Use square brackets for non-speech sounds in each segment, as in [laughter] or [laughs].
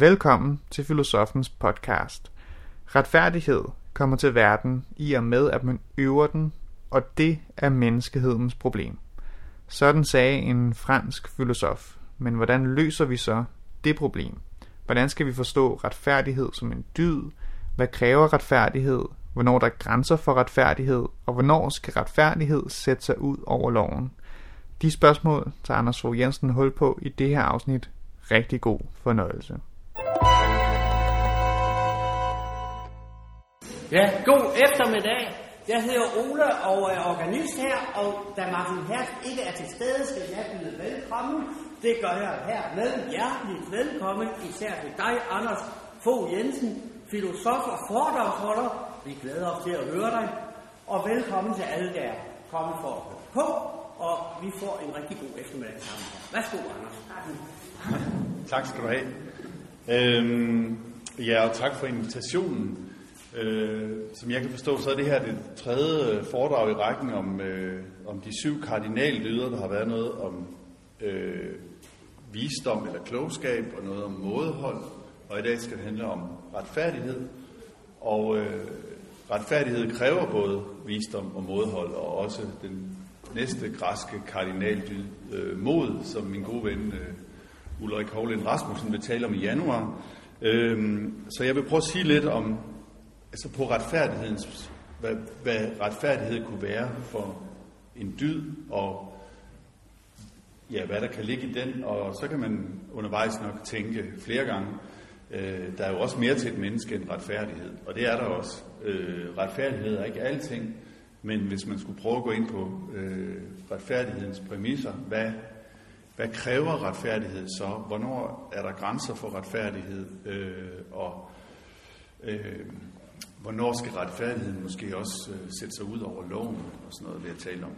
Velkommen til Filosofens podcast. Retfærdighed kommer til verden i og med, at man øver den, og det er menneskehedens problem. Sådan sagde en fransk filosof. Men hvordan løser vi så det problem? Hvordan skal vi forstå retfærdighed som en dyd? Hvad kræver retfærdighed? Hvornår der er grænser for retfærdighed? Og hvornår skal retfærdighed sætte sig ud over loven? De spørgsmål tager Anders Fogh Jensen hul på i det her afsnit. Rigtig god fornøjelse. Ja, god eftermiddag. Jeg hedder Ole og er organist her, og da Martin Hertz ikke er til stede, skal jeg byde velkommen. Det gør jeg her med hjerteligt velkommen, især til dig, Anders Fogh Jensen, filosof og foredragsholder. Vi glæder os til at høre dig, og velkommen til alle, der er kommet for at høre på, og vi får en rigtig god eftermiddag sammen. Værsgo, Anders. Tak skal du have. Øhm, ja, og tak for invitationen. Øh, som jeg kan forstå, så er det her det tredje øh, foredrag i rækken om, øh, om de syv kardinaldyder. Der har været noget om øh, visdom eller klogskab, og noget om mådehold. Og i dag skal det handle om retfærdighed. Og øh, retfærdighed kræver både visdom og mådehold, og også den næste græske kardinaldyd, øh, mod, som min gode ven øh, Ulrik Hovlind Rasmussen vil tale om i januar. Øhm, så jeg vil prøve at sige lidt om altså på retfærdighedens, hvad, hvad retfærdighed kunne være for en dyd, og ja, hvad der kan ligge i den, og så kan man undervejs nok tænke flere gange, øh, der er jo også mere til et menneske end retfærdighed, og det er der også. Øh, retfærdighed er ikke alting, men hvis man skulle prøve at gå ind på øh, retfærdighedens præmisser, hvad, hvad kræver retfærdighed så? Hvornår er der grænser for retfærdighed? Øh, og øh, hvornår skal retfærdigheden måske også øh, sætte sig ud over loven og sådan noget, vi har talt om.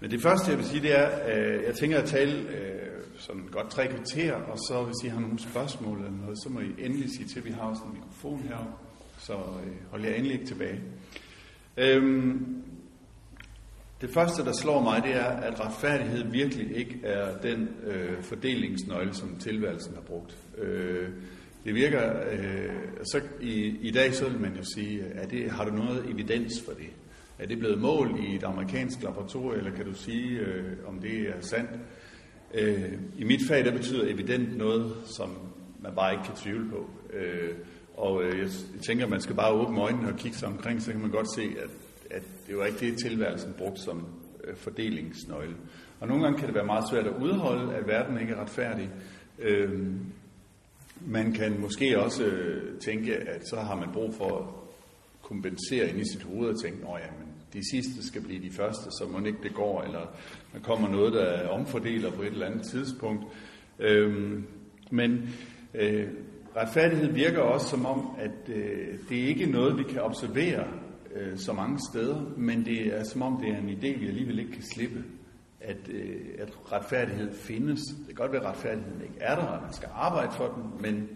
Men det første, jeg vil sige, det er, øh, jeg tænker at tale øh, sådan godt tre kvarter, og så hvis I har nogle spørgsmål eller noget, så må I endelig sige til, vi har også en mikrofon her, så øh, hold jer endelig ikke tilbage. Øhm, det første, der slår mig, det er, at retfærdighed virkelig ikke er den øh, fordelingsnøgle, som tilværelsen har brugt. Øh, det virker, øh, så i, i dag så vil man jo sige, er det, har du noget evidens for det? Er det blevet mål i et amerikansk laboratorium, eller kan du sige, øh, om det er sandt? Øh, I mit fag, der betyder evident noget, som man bare ikke kan tvivle på. Øh, og øh, jeg tænker, man skal bare åbne øjnene og kigge sig omkring, så kan man godt se, at, at det var ikke det, tilværelsen brugt som øh, fordelingsnøgle. Og nogle gange kan det være meget svært at udholde, at verden ikke er retfærdig. Øh, man kan måske også øh, tænke, at så har man brug for at kompensere ind i sit hoved og tænke, at ja, men de sidste skal blive de første, så må ikke det går, eller der kommer noget, der omfordeler på et eller andet tidspunkt. Øhm, men øh, retfærdighed virker også som om, at øh, det er ikke noget, vi kan observere øh, så mange steder, men det er som om, det er en idé, vi alligevel ikke kan slippe at, øh, at retfærdighed findes. Det kan godt være, at retfærdigheden ikke er der, og man skal arbejde for den, men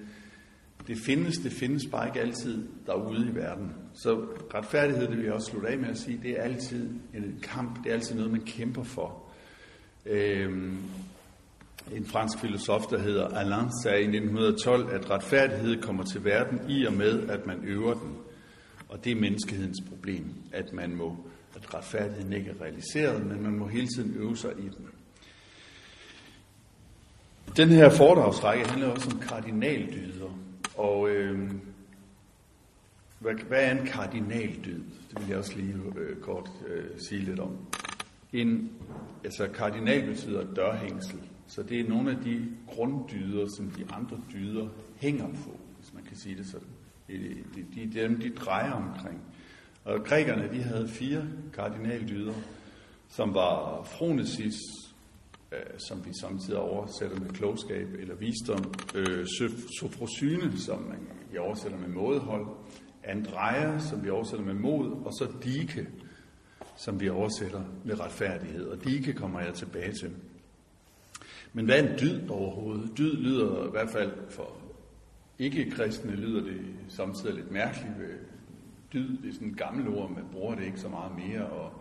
det findes, det findes bare ikke altid derude i verden. Så retfærdighed, det vil jeg også slutte af med at sige, det er altid en kamp, det er altid noget, man kæmper for. Øhm, en fransk filosof, der hedder Alain, sagde i 1912, at retfærdighed kommer til verden i og med, at man øver den. Og det er menneskehedens problem, at man må at retfærdigheden ikke er realiseret, men man må hele tiden øve sig i den. Den her foredragsrække handler også om kardinaldyder. Og øh, hvad, hvad er en kardinaldyd? Det vil jeg også lige øh, kort øh, sige lidt om. En, altså kardinal betyder dørhængsel, så det er nogle af de grunddyder, som de andre dyder hænger på, hvis man kan sige det sådan. De, de, de, dem, de drejer omkring. Og grækerne, de havde fire kardinaldyder, som var fronesis, øh, som vi samtidig oversætter med klogskab eller visdom, øh, sofrosyne, som man, vi oversætter med mådehold, andreja, som vi oversætter med mod, og så dike, som vi oversætter med retfærdighed. Og dike kommer jeg tilbage til. Men hvad er en dyd overhovedet? Dyd lyder i hvert fald for ikke-kristne lyder det samtidig lidt mærkeligt dyd, det er sådan et gammelt ord, man bruger det ikke så meget mere, og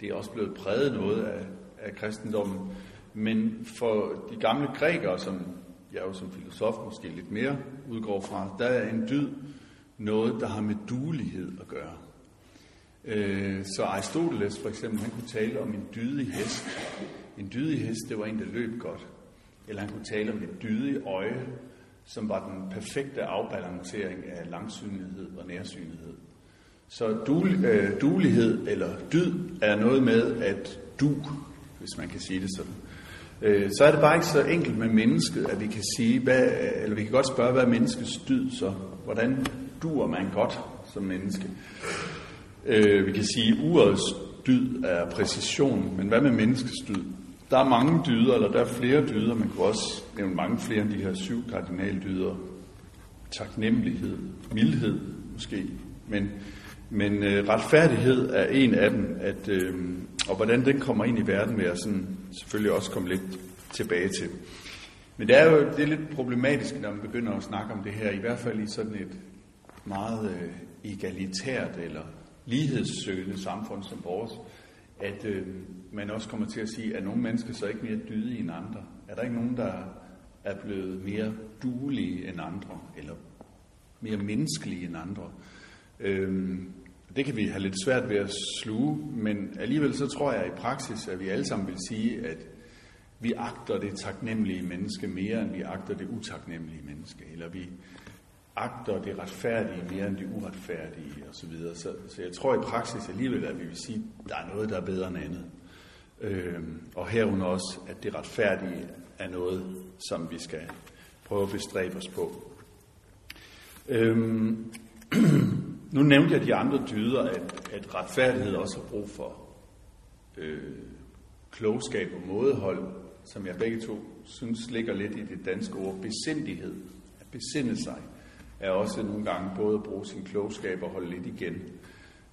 det er også blevet præget noget af, af kristendommen. Men for de gamle grækere, som jeg jo som filosof måske lidt mere udgår fra, der er en dyd noget, der har med duelighed at gøre. Øh, så Aristoteles for eksempel, han kunne tale om en dydig hest. En dydig hest, det var en, der løb godt. Eller han kunne tale om et dydig øje, som var den perfekte afbalancering af langsynlighed og nærsynlighed. Så du, øh, dulighed eller dyd er noget med at du, hvis man kan sige det sådan. Øh, så er det bare ikke så enkelt med mennesket, at vi kan sige, hvad, eller vi kan godt spørge, hvad er menneskets dyd så? Hvordan duer man godt som menneske? Øh, vi kan sige, at urets dyd er præcision, men hvad med menneskets dyd? Der er mange dyder, eller der er flere dyder. Man kunne også nævne mange flere end de her syv kardinaldyder. Taknemmelighed, mildhed måske. Men, men øh, retfærdighed er en af dem, at, øh, og hvordan den kommer ind i verden, vil jeg sådan, selvfølgelig også komme lidt tilbage til. Men det er jo det er lidt problematisk, når man begynder at snakke om det her, i hvert fald i sådan et meget øh, egalitært eller lighedssøgende samfund som vores, at øh, man også kommer til at sige, at nogle mennesker så ikke mere dydige end andre. Er der ikke nogen, der er blevet mere duelige end andre, eller mere menneskelige end andre? Øh, det kan vi have lidt svært ved at sluge, men alligevel så tror jeg i praksis, at vi alle sammen vil sige, at vi agter det taknemmelige menneske mere, end vi agter det utaknemmelige menneske, eller vi agter det retfærdige mere end det uretfærdige osv. Så, så, så jeg tror i praksis alligevel, at vi vil sige, at der er noget, der er bedre end andet. Øhm, og herunder også, at det retfærdige er noget, som vi skal prøve at bestræbe os på. Øhm, [clears throat] nu nævnte jeg de andre dyder, at, at retfærdighed også har brug for øh, klogskab og mådehold, som jeg begge to synes ligger lidt i det danske ord besindighed. At besinde sig er også nogle gange både at bruge sin klogskab og holde lidt igen.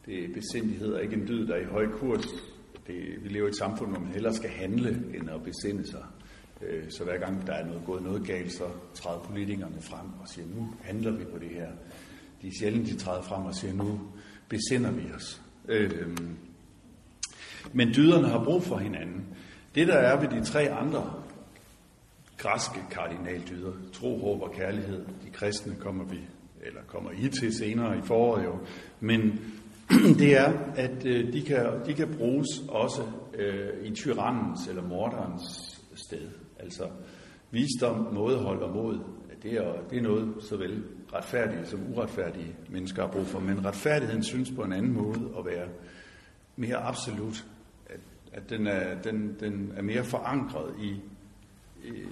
Det besindighed er ikke en dyd, der er i høj kurs. Det, vi lever i et samfund, hvor man hellere skal handle, end at besinde sig. Øh, så hver gang der er noget, gået noget galt, så træder politikerne frem og siger, nu handler vi på det her. De er sjældent, de træder frem og siger, nu besinder vi os. Øh, men dyderne har brug for hinanden. Det, der er ved de tre andre græske kardinaldyder, tro, håb og kærlighed, de kristne kommer vi, eller kommer I til senere i foråret jo, men [clears throat] det er, at øh, de, kan, de kan bruges også øh, i tyrannens eller morderens sted. Altså visdom, mådehold og mod, det er, det er noget såvel retfærdige som uretfærdige mennesker har brug for. Men retfærdigheden synes på en anden måde at være mere absolut at den er, den, den er mere forankret i, i,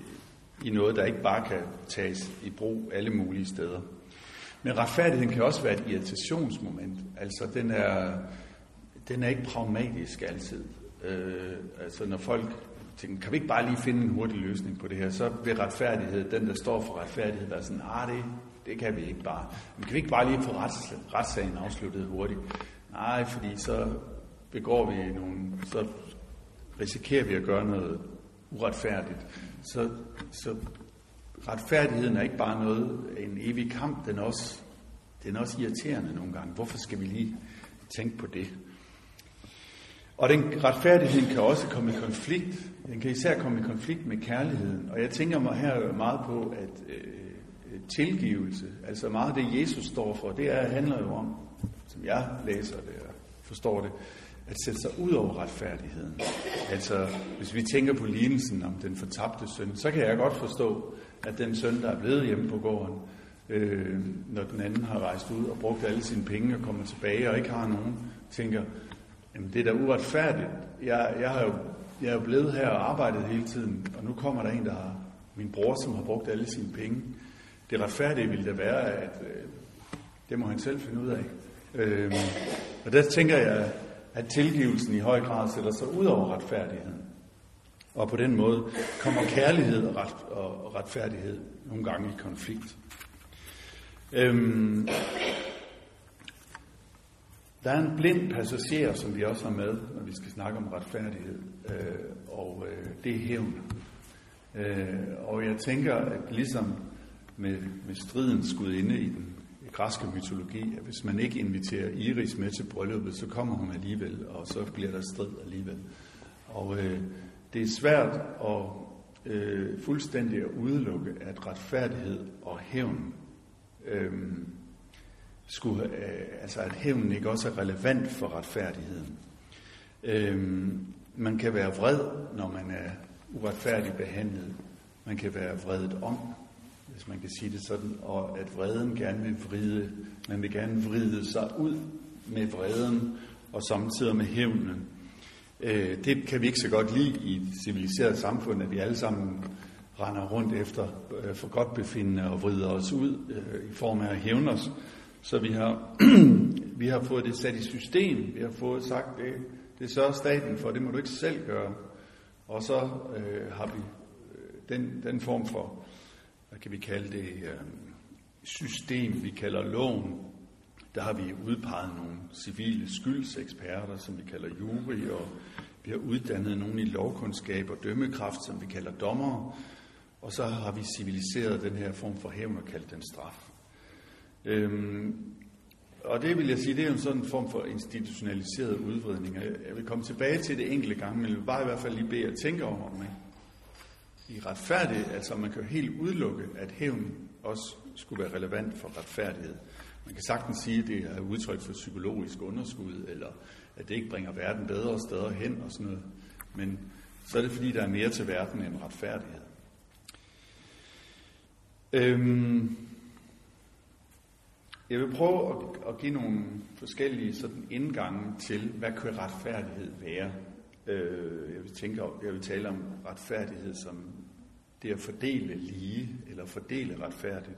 i noget, der ikke bare kan tages i brug alle mulige steder. Men retfærdigheden kan også være et irritationsmoment. Altså, den er, den er ikke pragmatisk altid. Øh, altså, når folk tænker, kan vi ikke bare lige finde en hurtig løsning på det her, så vil retfærdighed, den der står for retfærdighed, være sådan, ah, det, det kan vi ikke bare. Men kan vi ikke bare lige få rets, retssagen afsluttet hurtigt? Nej, fordi så begår vi nogle, så risikerer vi at gøre noget uretfærdigt. Så, så retfærdigheden er ikke bare noget, en evig kamp, den er, også, den er også irriterende nogle gange. Hvorfor skal vi lige tænke på det? Og den retfærdigheden kan også komme i konflikt. Den kan især komme i konflikt med kærligheden. Og jeg tænker mig her meget på, at øh, tilgivelse, altså meget af det, Jesus står for, det er, handler jo om, som jeg læser det og forstår det, at sætte sig ud over retfærdigheden. Altså, hvis vi tænker på lignelsen om den fortabte søn, så kan jeg godt forstå, at den søn, der er blevet hjemme på gården, øh, når den anden har rejst ud og brugt alle sine penge og kommer tilbage og ikke har nogen, tænker, jamen det er da uretfærdigt. Jeg, jeg, har jo, jeg er jo blevet her og arbejdet hele tiden, og nu kommer der en, der har min bror, som har brugt alle sine penge. Det retfærdige ville da være, at øh, det må han selv finde ud af. Øh, og der tænker jeg, at tilgivelsen i høj grad sætter sig ud over retfærdigheden. Og på den måde kommer kærlighed og, ret, og retfærdighed nogle gange i konflikt. Øhm, der er en blind passager, som vi også har med, når vi skal snakke om retfærdighed, øh, og øh, det er hævn. Øh, og jeg tænker, at ligesom med, med stridens inde i den græske mytologi, at hvis man ikke inviterer Iris med til brylluppet, så kommer hun alligevel, og så bliver der strid alligevel. Og øh, det er svært at, øh, fuldstændig at udelukke, at retfærdighed og hævn øh, skulle, øh, altså at hævnen ikke også er relevant for retfærdigheden. Øh, man kan være vred, når man er uretfærdigt behandlet. Man kan være vredet om, hvis man kan sige det sådan, og at vreden gerne vil vride, man vil gerne vride sig ud med vreden og samtidig med hævnen. Øh, det kan vi ikke så godt lide i et civiliseret samfund, at vi alle sammen render rundt efter øh, for godt befindende og vrider os ud øh, i form af at hævne os. Så vi har, [clears throat] vi har fået det sat i system. Vi har fået sagt, det, det sørger staten for, det må du ikke selv gøre. Og så øh, har vi øh, den, den form for, hvad kan vi kalde det, øhm, system, vi kalder loven, der har vi udpeget nogle civile skyldseksperter, som vi kalder jury, og vi har uddannet nogle i lovkundskab og dømmekraft, som vi kalder dommere, og så har vi civiliseret den her form for hævn og kaldt den straf. Øhm, og det vil jeg sige, det er en sådan form for institutionaliseret udvridning. Jeg vil komme tilbage til det enkelte gang, men jeg vil bare i hvert fald lige bede at tænke over mig blive retfærdighed, altså man kan jo helt udelukke, at hævn også skulle være relevant for retfærdighed. Man kan sagtens sige, at det er udtryk for psykologisk underskud, eller at det ikke bringer verden bedre steder hen og sådan noget. Men så er det fordi, der er mere til verden end retfærdighed. Øhm, jeg vil prøve at, at give nogle forskellige sådan indgange til, hvad kan retfærdighed være. Øh, jeg, vil tænke, jeg vil tale om retfærdighed som det at fordele lige, eller fordele retfærdigt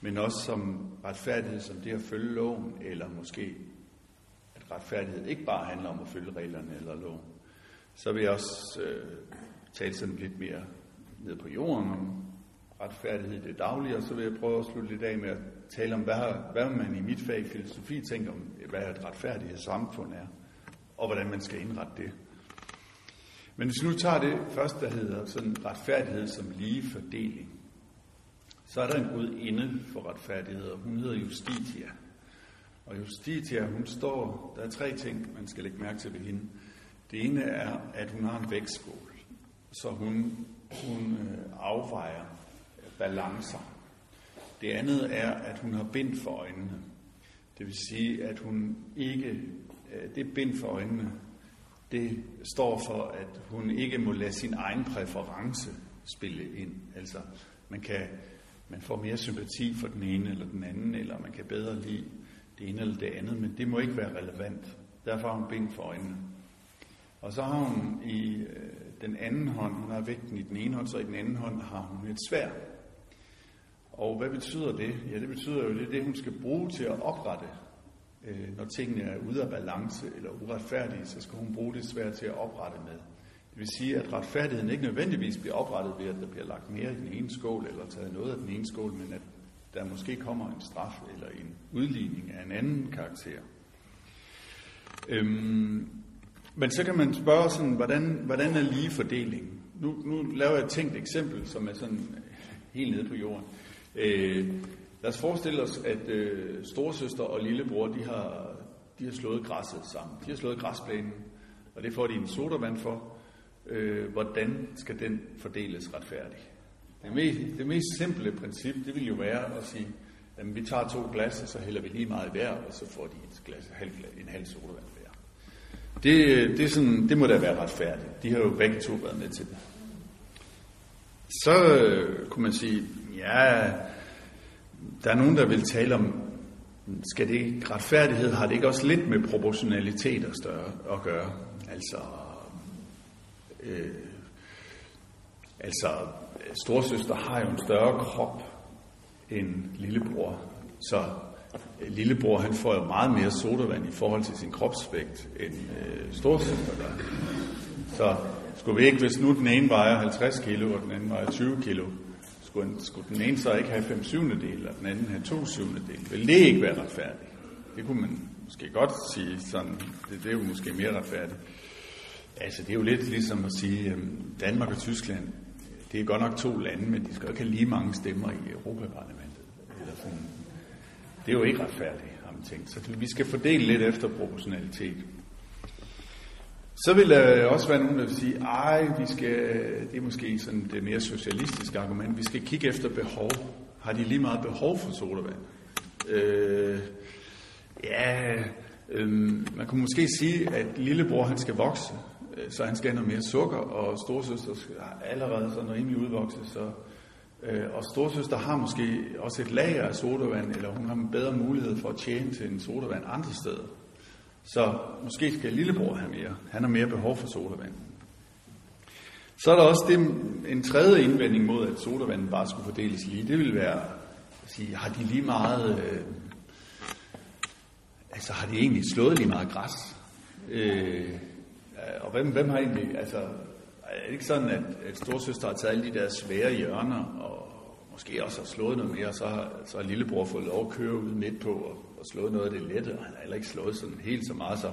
men også som retfærdighed, som det at følge loven, eller måske at retfærdighed ikke bare handler om at følge reglerne eller loven. Så vil jeg også øh, tale sådan lidt mere ned på jorden om retfærdighed i det daglige, og så vil jeg prøve at slutte lidt af med at tale om, hvad, hvad man i mit fag filosofi tænker om, hvad et retfærdigt samfund er, og hvordan man skal indrette det. Men hvis vi nu tager det første, der hedder sådan retfærdighed som lige fordeling, så er der en gudinde for retfærdighed, og hun hedder Justitia. Og Justitia, hun står, der er tre ting, man skal lægge mærke til ved hende. Det ene er, at hun har en vægtskål, så hun, hun øh, afvejer balancer. Det andet er, at hun har bind for øjnene. Det vil sige, at hun ikke, øh, det bind for øjnene, det står for, at hun ikke må lade sin egen præference spille ind. Altså, man kan man får mere sympati for den ene eller den anden, eller man kan bedre lide det ene eller det andet, men det må ikke være relevant. Derfor har hun bind for øjnene. Og så har hun i øh, den anden hånd, hun har vægten i den ene hånd, så i den anden hånd har hun et svær. Og hvad betyder det? Ja, det betyder jo, det er det, hun skal bruge til at oprette. Øh, når tingene er ude af balance eller uretfærdige, så skal hun bruge det svært til at oprette med. Det vil sige, at retfærdigheden ikke nødvendigvis bliver oprettet ved, at der bliver lagt mere i den ene skål, eller taget noget af den ene skål, men at der måske kommer en straf eller en udligning af en anden karakter. Øhm, men så kan man spørge sådan, hvordan, hvordan er lige fordelingen? Nu, nu laver jeg et tænkt eksempel, som er sådan helt nede på jorden. Øh, lad os forestille os, at øh, storesøster og lillebror, de har, de har slået græsset sammen. De har slået græsplænen, og det får de en sodavand for øh, hvordan skal den fordeles retfærdigt? Det mest, det mest simple princip, det vil jo være at sige, at vi tager to glas, og så hælder vi lige meget hver, og så får de et glas, en halv sodavand hver. Det, det, er sådan, det må da være retfærdigt. De har jo begge to været med til det. Så øh, kunne man sige, ja, der er nogen, der vil tale om, skal det ikke, retfærdighed har det ikke også lidt med proportionalitet at, større, at gøre? Altså, Øh, altså, storsøster har jo en større krop end lillebror, så lillebror han får jo meget mere sodavand i forhold til sin kropsvægt end øh, storsøster gør. Så skulle vi ikke, hvis nu den ene vejer 50 kilo, og den anden vejer 20 kilo, skulle, skulle den ene så ikke have 5 syvende del, og den anden have 2 syvende del? Vil det ikke være retfærdigt? Det kunne man måske godt sige sådan, det, det er jo måske mere retfærdigt. Altså, det er jo lidt ligesom at sige, øh, Danmark og Tyskland, det er godt nok to lande, men de skal ikke have lige mange stemmer i Europaparlamentet. Eller sådan. Det er jo ikke retfærdigt, har man tænkt. Så vi skal fordele lidt efter proportionalitet. Så vil der også være nogen, der vil sige, ej, vi skal, det er måske sådan det mere socialistiske argument, vi skal kigge efter behov. Har de lige meget behov for sodavand? Øh, ja, øh, man kunne måske sige, at lillebror han skal vokse, øh, så han skal have noget mere sukker, og storesøster skal allerede sådan rimelig udvokset, så øh, og storesøster har måske også et lager af sodavand, eller hun har en bedre mulighed for at tjene til en sodavand andre steder. Så måske skal lillebror have mere. Han har mere behov for sodavand. Så er der også det, en tredje indvending mod, at sodavandet bare skulle fordeles lige. Det vil være at sige, har de lige meget... Øh, altså har de egentlig slået lige meget græs? Øh, og hvem, hvem har egentlig... Altså, er det ikke sådan, at, at storsøster har taget alle de der svære hjørner, og måske også har slået noget mere, og så har, så har lillebror fået lov at køre ud midt på, og slået noget af det lette, og han har heller ikke slået sådan helt så meget, så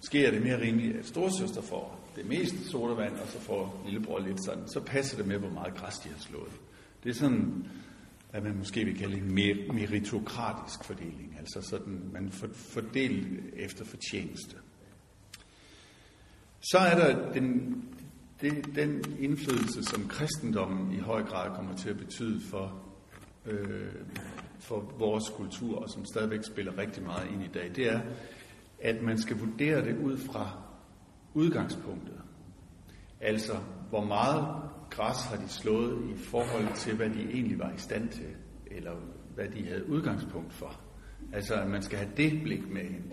sker det mere rimeligt, at storsøster får det meste sodavand, og så får lillebror lidt sådan. Så passer det med, hvor meget græs de har slået. Det er sådan, hvad man måske vil kalde en mer- meritokratisk fordeling, altså sådan, man fordeler efter fortjeneste. Så er der den, det, den indflydelse, som kristendommen i høj grad kommer til at betyde for øh, for vores kultur, og som stadigvæk spiller rigtig meget ind i dag, det er, at man skal vurdere det ud fra udgangspunktet. Altså, hvor meget græs har de slået i forhold til, hvad de egentlig var i stand til, eller hvad de havde udgangspunkt for. Altså, at man skal have det blik med ind.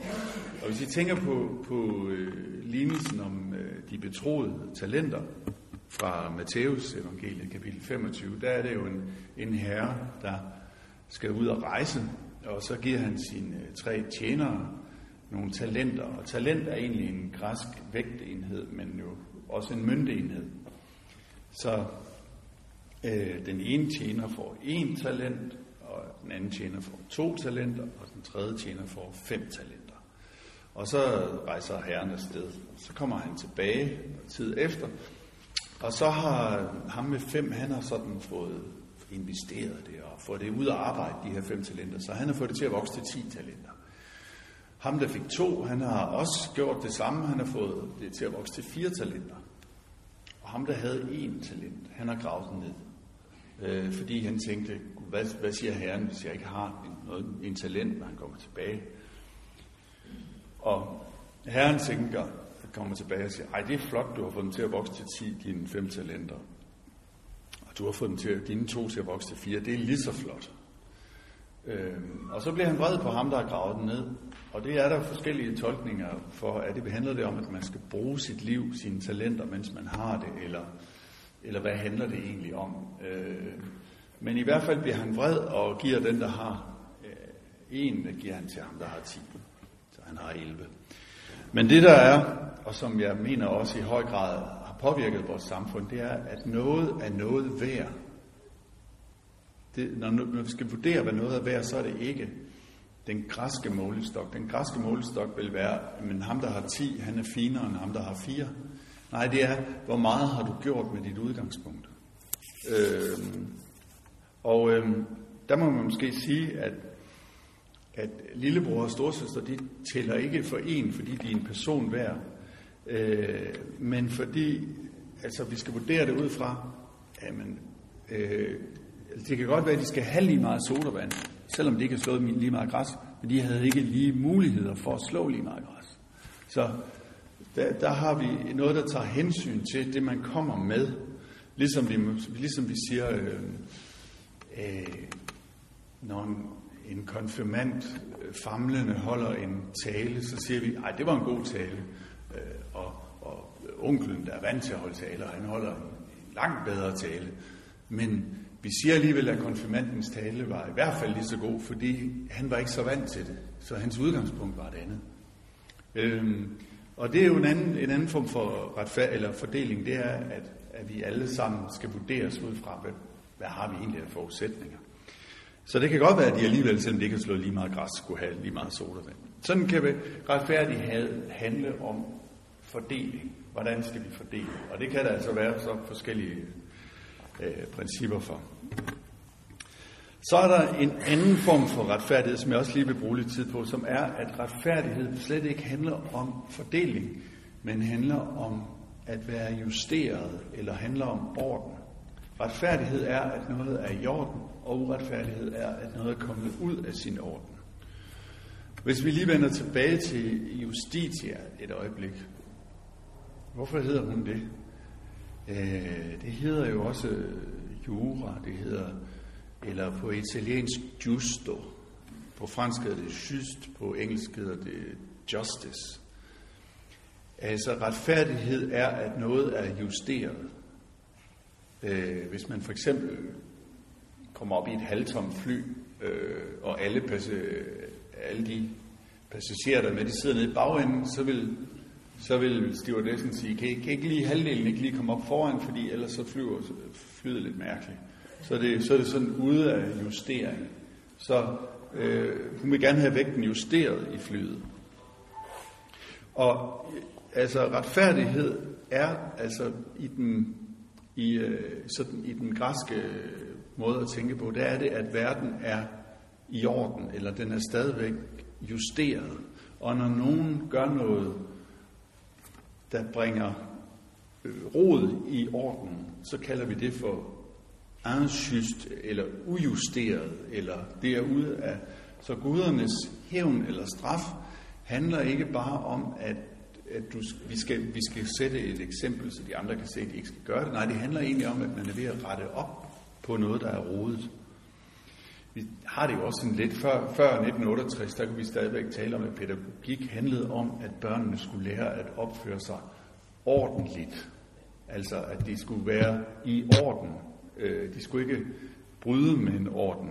Og hvis I tænker på, på øh, lignelsen om øh, de betroede talenter fra Matthæus evangeliet kapitel 25, der er det jo en, en herre, der skal ud og rejse, og så giver han sine øh, tre tjenere nogle talenter. Og talent er egentlig en græsk vægtenhed, men jo også en myndenhed. Så øh, den ene tjener får én talent, og den anden tjener får to talenter, og den tredje tjener får fem talenter. Og så rejser herren afsted. Så kommer han tilbage tid efter, og så har ham med fem, han har sådan fået investeret det og det ud at arbejde, de her fem talenter. Så han har fået det til at vokse til 10 talenter. Ham, der fik to, han har også gjort det samme. Han har fået det til at vokse til fire talenter. Og ham, der havde én talent, han har gravet den ned. Øh, fordi han tænkte, hvad, hvad siger herren, hvis jeg ikke har en, noget, en talent, når han kommer tilbage? Og herren tænker, kommer tilbage og siger, ej, det er flot, du har fået dem til at vokse til 10, dine fem talenter du har fået dem til, dine to til at vokse til fire. Det er lige så flot. Øhm, og så bliver han vred på ham, der har gravet den ned. Og det er der forskellige tolkninger for, at det handler det om, at man skal bruge sit liv, sine talenter, mens man har det, eller, eller hvad handler det egentlig om? Øh, men i hvert fald bliver han vred og giver den, der har øh, en, der giver han til ham, der har ti. Så han har 11. Men det der er, og som jeg mener også i høj grad påvirket vores samfund, det er, at noget er noget værd. Det, når, når vi skal vurdere, hvad noget er værd, så er det ikke den græske målestok. Den græske målestok vil være, men ham, der har 10, han er finere end ham, der har 4. Nej, det er, hvor meget har du gjort med dit udgangspunkt. Øhm, og øhm, der må man måske sige, at, at lillebror og storsøster, de tæller ikke for en, fordi de er en person hver. Øh, men fordi altså, vi skal vurdere det ud fra, jamen, øh, altså, det kan godt være, at de skal have lige meget sodavand, selvom de ikke har slået lige meget græs, men de havde ikke lige muligheder for at slå lige meget græs. Så der, der har vi noget, der tager hensyn til det, man kommer med. Ligesom vi, ligesom vi siger, øh, øh, når en, en konfirmand øh, famlende holder en tale, så siger vi, at det var en god tale. Øh, onklen, der er vant til at holde taler, han holder en, en langt bedre tale. Men vi siger alligevel, at konfirmandens tale var i hvert fald lige så god, fordi han var ikke så vant til det. Så hans udgangspunkt var det andet. Øhm, og det er jo en anden, en anden form for retfærd, eller fordeling, det er, at, at vi alle sammen skal vurderes ud fra, hvad, hvad har vi egentlig af forudsætninger. Så det kan godt være, at de alligevel, selvom de ikke har slået lige meget græs, skulle have lige meget sodavand. Sådan kan vi retfærdighed handle om fordeling. Hvordan skal vi fordele? Og det kan der altså være så forskellige øh, principper for. Så er der en anden form for retfærdighed, som jeg også lige vil bruge lidt tid på, som er, at retfærdighed slet ikke handler om fordeling, men handler om at være justeret, eller handler om orden. Retfærdighed er, at noget er i orden, og uretfærdighed er, at noget er kommet ud af sin orden. Hvis vi lige vender tilbage til Justitia et øjeblik. Hvorfor hedder hun det? Øh, det hedder jo også øh, jura, det hedder, eller på italiensk giusto. På fransk hedder det just, på engelsk hedder det justice. Altså retfærdighed er, at noget er justeret. Øh, hvis man for eksempel kommer op i et halvtomt fly, øh, og alle, passe, alle de passagerer, der med, de sidder nede i bagenden, så vil, så vil stewardessen sige, kan, kan ikke lige halvdelen ikke lige komme op foran, fordi ellers så flyver flyet lidt mærkeligt. Så, det, så er det sådan ude af justering. Så øh, hun vil gerne have vægten justeret i flyet. Og altså retfærdighed er altså i den, i, øh, sådan, i den græske måde at tænke på, der er det, at verden er i orden, eller den er stadigvæk justeret. Og når nogen gør noget, der bringer øh, rod i orden, så kalder vi det for injust, eller ujusteret, eller det er ude af. Så gudernes hævn eller straf handler ikke bare om, at, at du, vi, skal, vi skal sætte et eksempel, så de andre kan se, at de ikke skal gøre det. Nej, det handler egentlig om, at man er ved at rette op på noget, der er rodet. Vi har det jo også sådan lidt før, før 1968, der kunne vi stadigvæk tale om, at pædagogik handlede om, at børnene skulle lære at opføre sig ordentligt. Altså, at de skulle være i orden. Øh, de skulle ikke bryde med en orden.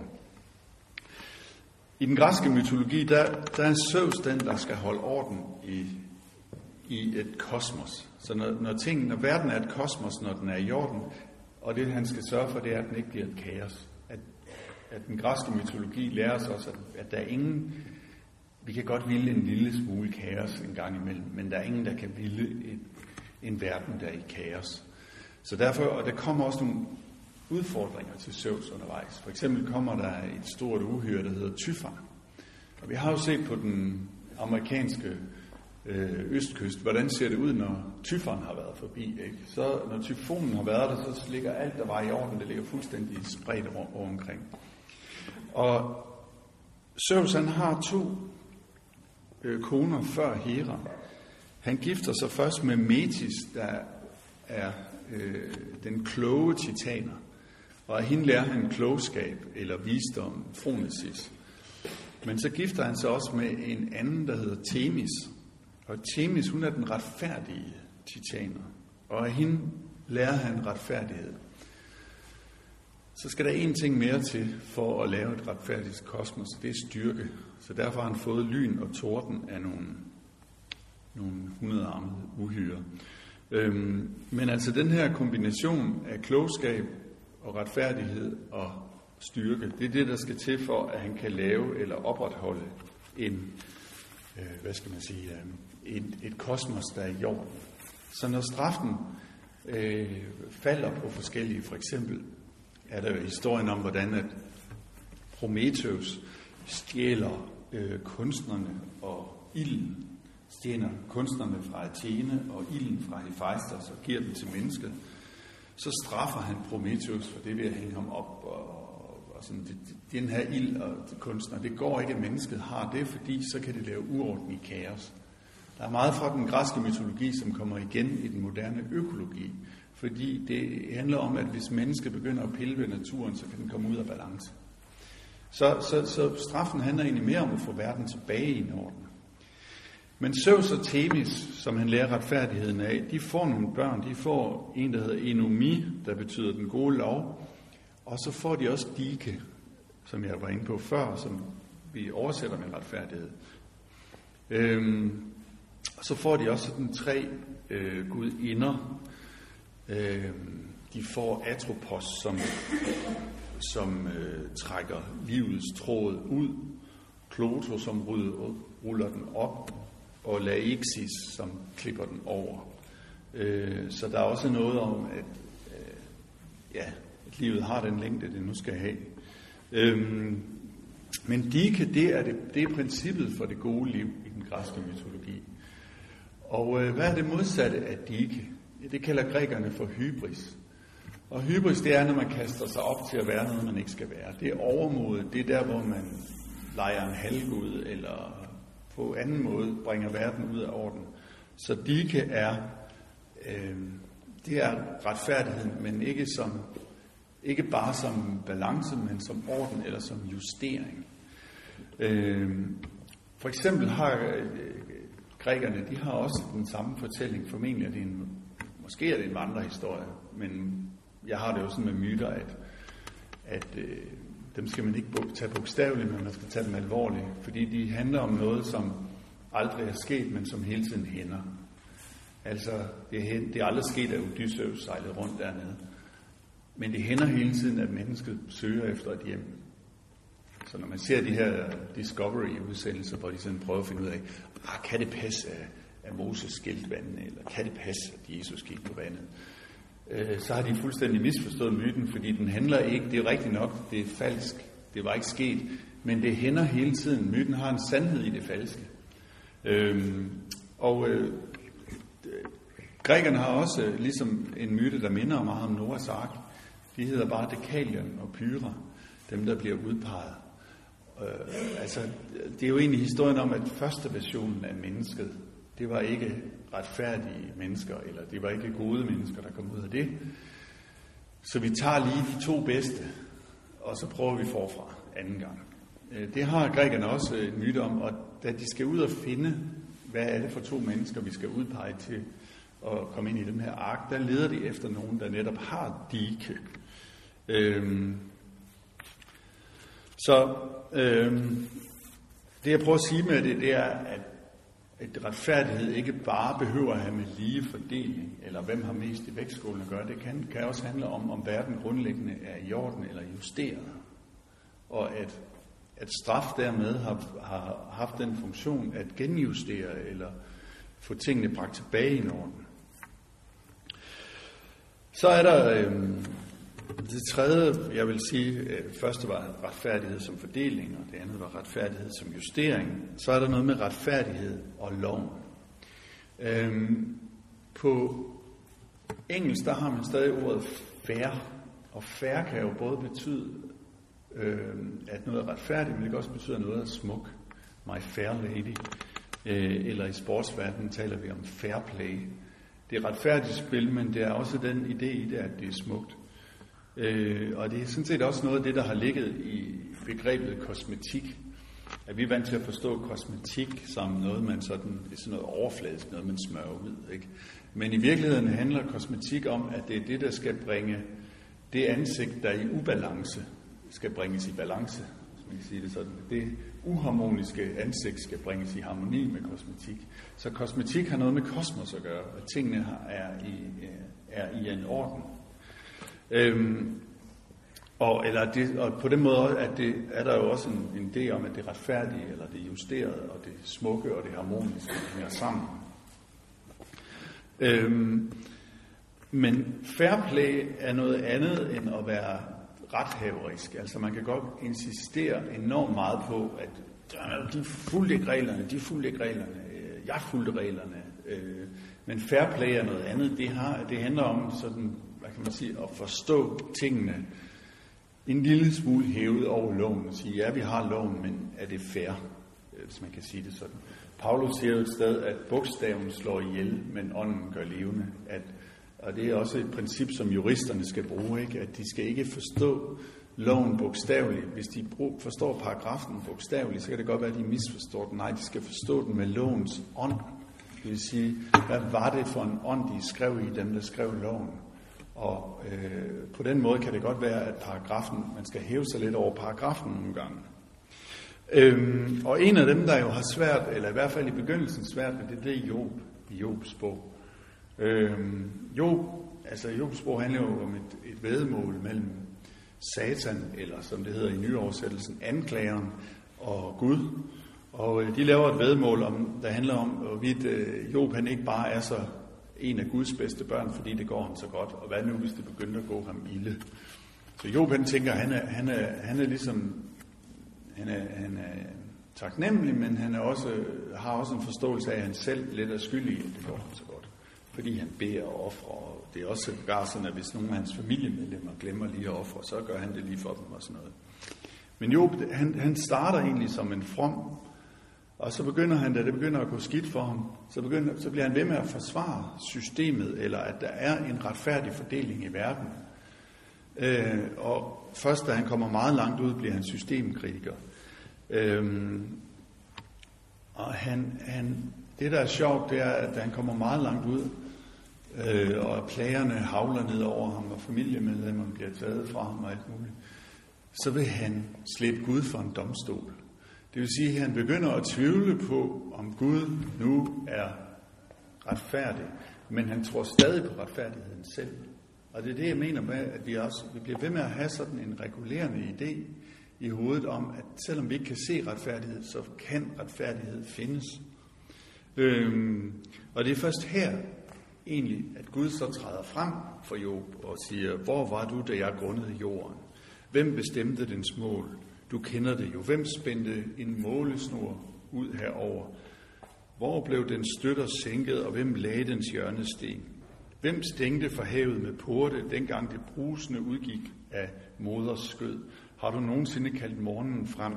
I den græske mytologi, der, der er Zeus den, der skal holde orden i, i et kosmos. Så når, når, ting, når verden er et kosmos, når den er i orden, og det han skal sørge for, det er, at den ikke bliver et kaos. At, den græske mytologi lærer os også, at, at der er ingen, vi kan godt ville en lille smule kaos en gang imellem, men der er ingen, der kan ville en, en verden, der er i kaos. Så derfor, og der kommer også nogle udfordringer til Zeus undervejs. For eksempel kommer der et stort uhyre, der hedder Tyfon. Og vi har jo set på den amerikanske øh, østkyst, hvordan ser det ud, når tyfonen har været forbi. Ikke? Så når tyfonen har været der, så ligger alt, der var i orden, det ligger fuldstændig spredt over omkring. Og Zeus han har to øh, koner før Hera. Han gifter sig først med Metis, der er øh, den kloge titaner. Og af hende lærer han klogskab eller visdom, Phronesis. Men så gifter han sig også med en anden, der hedder Themis. Og Themis, hun er den retfærdige titaner. Og af hende lærer han retfærdighed. Så skal der en ting mere til for at lave et retfærdigt kosmos, det er styrke. Så derfor har han fået lyn og torden af nogle, nogle hundredarmede uhyre. Øhm, men altså den her kombination af klogskab og retfærdighed og styrke, det er det, der skal til for, at han kan lave eller opretholde en, øh, hvad skal man sige, øh, et, et kosmos, der er i jorden. Så når straffen øh, falder på forskellige, for eksempel er der historien om, hvordan at Prometheus stjæler øh, kunstnerne og ilden, stjæler kunstnerne fra Athene og ilden fra Hephaistos og giver den til mennesket så straffer han Prometheus for det ved at hænge ham op. Og, og sådan, det, den her ild og kunstner, det går ikke, at mennesket har det, fordi så kan det lave uorden i kaos. Der er meget fra den græske mytologi, som kommer igen i den moderne økologi, fordi det handler om, at hvis mennesket begynder at pille ved naturen, så kan den komme ud af balance. Så, så, så straffen handler egentlig mere om at få verden tilbage i en orden. Men Zeus og Themis, som han lærer retfærdigheden af, de får nogle børn. De får en, der hedder Enomi, der betyder den gode lov. Og så får de også Dike, som jeg var inde på før, som vi oversætter med retfærdighed. Øhm, og så får de også den tre øh, gudinder. Øh, de får Atropos, som, som øh, trækker livets tråd ud. Kloto, som ruller den op og Laixis, som klipper den over. Øh, så der er også noget om, at, øh, ja, at livet har den længde, det nu skal have. Øh, men dike, det er, det, det er princippet for det gode liv i den græske mytologi. Og øh, hvad er det modsatte af dike? Det kalder grækerne for hybris. Og hybris, det er, når man kaster sig op til at være noget, man ikke skal være. Det er overmodet. Det er der, hvor man leger en halvgud, eller på anden måde bringer verden ud af orden. Så dike er, øh, det er retfærdigheden, men ikke, som, ikke bare som balance, men som orden eller som justering. Øh, for eksempel har øh, grækerne, de har også den samme fortælling. Formentlig er det en, måske er det en vandrehistorie, men jeg har det jo sådan med myter, at, at øh, dem skal man ikke tage bogstaveligt, men man skal tage dem alvorligt, fordi de handler om noget, som aldrig er sket, men som hele tiden hænder. Altså, det er, det er aldrig sket, at Odysseus sejlede rundt dernede. Men det hænder hele tiden, at mennesket søger efter et hjem. Så når man ser de her Discovery-udsendelser, hvor de sådan prøver at finde ud af, ah, kan det passe, at Moses skilt vandene, eller kan det passe, at Jesus gik på vandet, øh, så har de fuldstændig misforstået myten, fordi den handler ikke, det er rigtigt nok, det er falsk, det var ikke sket, men det hænder hele tiden. Myten har en sandhed i det falske. Øhm, og øh, grækerne har også øh, ligesom en myte, der minder meget om Noahs ark. De hedder bare Dekalion og Pyra, dem der bliver udpeget. Øh, altså, det er jo egentlig historien om, at første versionen af mennesket, det var ikke retfærdige mennesker, eller det var ikke gode mennesker, der kom ud af det. Så vi tager lige de to bedste, og så prøver vi forfra anden gang. Øh, det har grækerne også øh, en myte om, og da de skal ud og finde, hvad er det for to mennesker, vi skal udpege til at komme ind i den her ark, der leder de efter nogen, der netop har dike. Øhm, så øhm, det jeg prøver at sige med det, det er, at at retfærdighed ikke bare behøver at have med lige fordeling, eller hvem har mest i vægtskålen at gøre. Det kan, kan også handle om, om verden grundlæggende er i orden eller justeret. Og at, at straf dermed har, har haft den funktion at genjustere eller få tingene bragt tilbage i orden. Så er der øh, det tredje, jeg vil sige, øh, første var retfærdighed som fordeling, og det andet var retfærdighed som justering. Så er der noget med retfærdighed og lov. Øhm, på engelsk, der har man stadig ordet fair, og fair kan jo både betyde, øhm, at noget er retfærdigt, men det kan også betyde, at noget er smuk. My fair lady. Øh, eller i sportsverdenen taler vi om fair play. Det er retfærdigt spil, men det er også den idé i det, at det er smukt. Øh, og det er sådan set også noget af det, der har ligget i begrebet kosmetik. At vi er vant til at forstå kosmetik som noget, man sådan, er sådan noget overfladisk, noget man smører ud. Ikke? Men i virkeligheden handler kosmetik om, at det er det, der skal bringe det ansigt, der er i ubalance, skal bringes i balance. Hvis man kan sige det sådan. Det uharmoniske ansigt skal bringes i harmoni med kosmetik. Så kosmetik har noget med kosmos at gøre, at tingene er i, er i en orden. Øhm, og, eller det, og på den måde at det, er der jo også en, en idé om, at det retfærdige, eller det justerede, og det smukke og det harmoniske hænger sammen. Øhm, men fair play er noget andet end at være rethaverisk. Altså man kan godt insistere enormt meget på, at altså, de fulgte ikke reglerne, de fulgte ikke reglerne, øh, jeg fulgte reglerne. Øh, men fair play er noget andet. Det, har, det handler om sådan kan man sige, at forstå tingene en lille smule hævet over loven og sige, ja, vi har loven, men er det fair, øh, hvis man kan sige det sådan. Paulus siger jo et sted, at bogstaven slår ihjel, men ånden gør levende. At, og det er også et princip, som juristerne skal bruge, ikke? at de skal ikke forstå loven bogstaveligt. Hvis de forstår paragrafen bogstaveligt, så kan det godt være, at de misforstår den. Nej, de skal forstå den med lovens ånd. Det vil sige, hvad var det for en ånd, de skrev i, dem der skrev loven? Og øh, på den måde kan det godt være, at paragrafen, man skal hæve sig lidt over paragrafen nogle gange. Øhm, og en af dem, der jo har svært, eller i hvert fald i begyndelsen svært med det, det er Job i Jobs bog. Øhm, Job, altså Jobs bog handler jo om et, et vedmål mellem Satan, eller som det hedder i nyoversættelsen, anklageren og Gud. Og øh, de laver et vedmål, om, der handler om, hvorvidt øh, Job han ikke bare er så en af Guds bedste børn, fordi det går ham så godt. Og hvad nu, hvis det begynder at gå ham ilde? Så Job han tænker, han er, han er, han er ligesom, han er, han er, taknemmelig, men han er også, har også en forståelse af, at han selv lidt er skyldig i, at det går ham så godt. Fordi han beder og offrer, og det er også bare sådan, at hvis nogle af hans familiemedlemmer glemmer lige at ofre, så gør han det lige for dem og sådan noget. Men Job, han, han starter egentlig som en from, og så begynder han, da det begynder at gå skidt for ham, så, begynder, så bliver han ved med at forsvare systemet, eller at der er en retfærdig fordeling i verden. Øh, og først da han kommer meget langt ud, bliver han systemkritiker. Øh, og han, han, det, der er sjovt, det er, at da han kommer meget langt ud, øh, og plagerne havler ned over ham, og familiemedlemmerne bliver taget fra ham og alt muligt, så vil han slippe Gud for en domstol. Det vil sige, at han begynder at tvivle på, om Gud nu er retfærdig, men han tror stadig på retfærdigheden selv. Og det er det, jeg mener med, at vi også vi bliver ved med at have sådan en regulerende idé i hovedet om, at selvom vi ikke kan se retfærdighed, så kan retfærdighed findes. Øhm, og det er først her egentlig, at Gud så træder frem for Job og siger, hvor var du, da jeg grundede jorden? Hvem bestemte dens mål? Du kender det jo. Hvem spændte en målesnor ud herover? Hvor blev den støtter sænket, og hvem lagde dens hjørnesten? Hvem stængte for havet med porte, dengang det brusende udgik af moders skød? Har du nogensinde kaldt morgenen frem,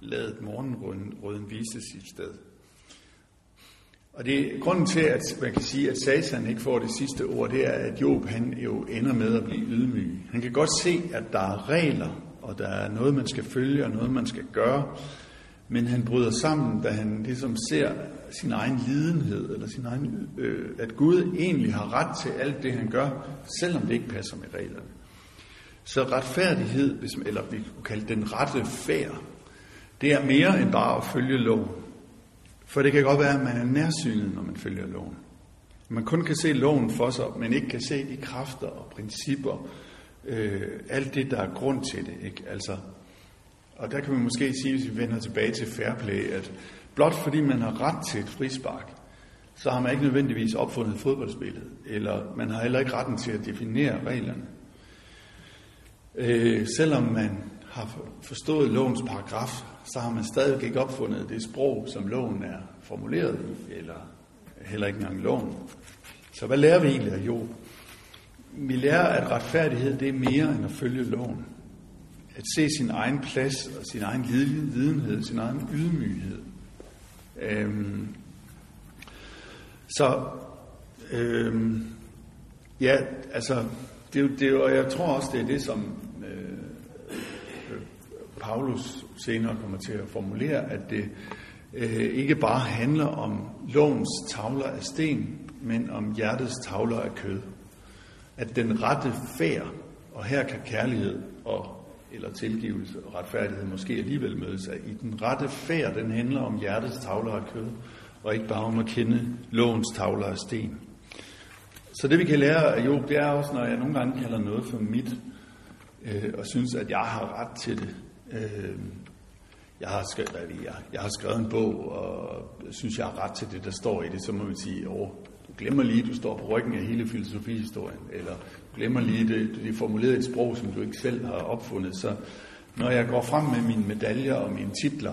ladet morgenrøden vise sit sted? Og det er grunden til, at man kan sige, at Satan ikke får det sidste ord, det er, at Job han jo ender med at blive ydmyg. Han kan godt se, at der er regler, og der er noget, man skal følge, og noget, man skal gøre. Men han bryder sammen, da han ligesom ser sin egen lidenhed, eller sin egen, øh, at Gud egentlig har ret til alt det, han gør, selvom det ikke passer med reglerne. Så retfærdighed, eller vi kunne kalde den rette færd, det er mere end bare at følge loven. For det kan godt være, at man er nærsynet, når man følger loven. Man kun kan se loven for sig, men ikke kan se de kræfter og principper, øh, alt det, der er grund til det. Ikke? Altså, og der kan man måske sige, hvis vi vender tilbage til fair play, at blot fordi man har ret til et frispark, så har man ikke nødvendigvis opfundet fodboldspillet, eller man har heller ikke retten til at definere reglerne. Øh, selvom man har forstået lovens paragraf, så har man stadig ikke opfundet det sprog, som loven er formuleret i, eller heller ikke engang loven. Så hvad lærer vi egentlig af Job? Vi lærer, at retfærdighed det er mere end at følge loven. At se sin egen plads og sin egen lidenhed, sin egen ydmyghed. Øhm, så øhm, ja, altså, det, det, og jeg tror også, det er det, som øh, øh, Paulus senere kommer til at formulere, at det øh, ikke bare handler om lovens tavler af sten, men om hjertets tavler af kød at den rette færd, og her kan kærlighed og eller tilgivelse og retfærdighed måske alligevel mødes af. I den rette færd, den handler om hjertets tavler af kød, og ikke bare om at kende lovens tavler af sten. Så det vi kan lære af Job, det er også, når jeg nogle gange kalder noget for mit, øh, og synes, at jeg har ret til det. Øh, jeg, har skrevet, jeg, jeg har skrevet en bog, og synes, jeg har ret til det, der står i det, så må man sige, åh, du glemmer lige, at du står på ryggen af hele filosofihistorien, eller du glemmer lige, det, det er formuleret et sprog, som du ikke selv har opfundet. Så når jeg går frem med mine medaljer og mine titler,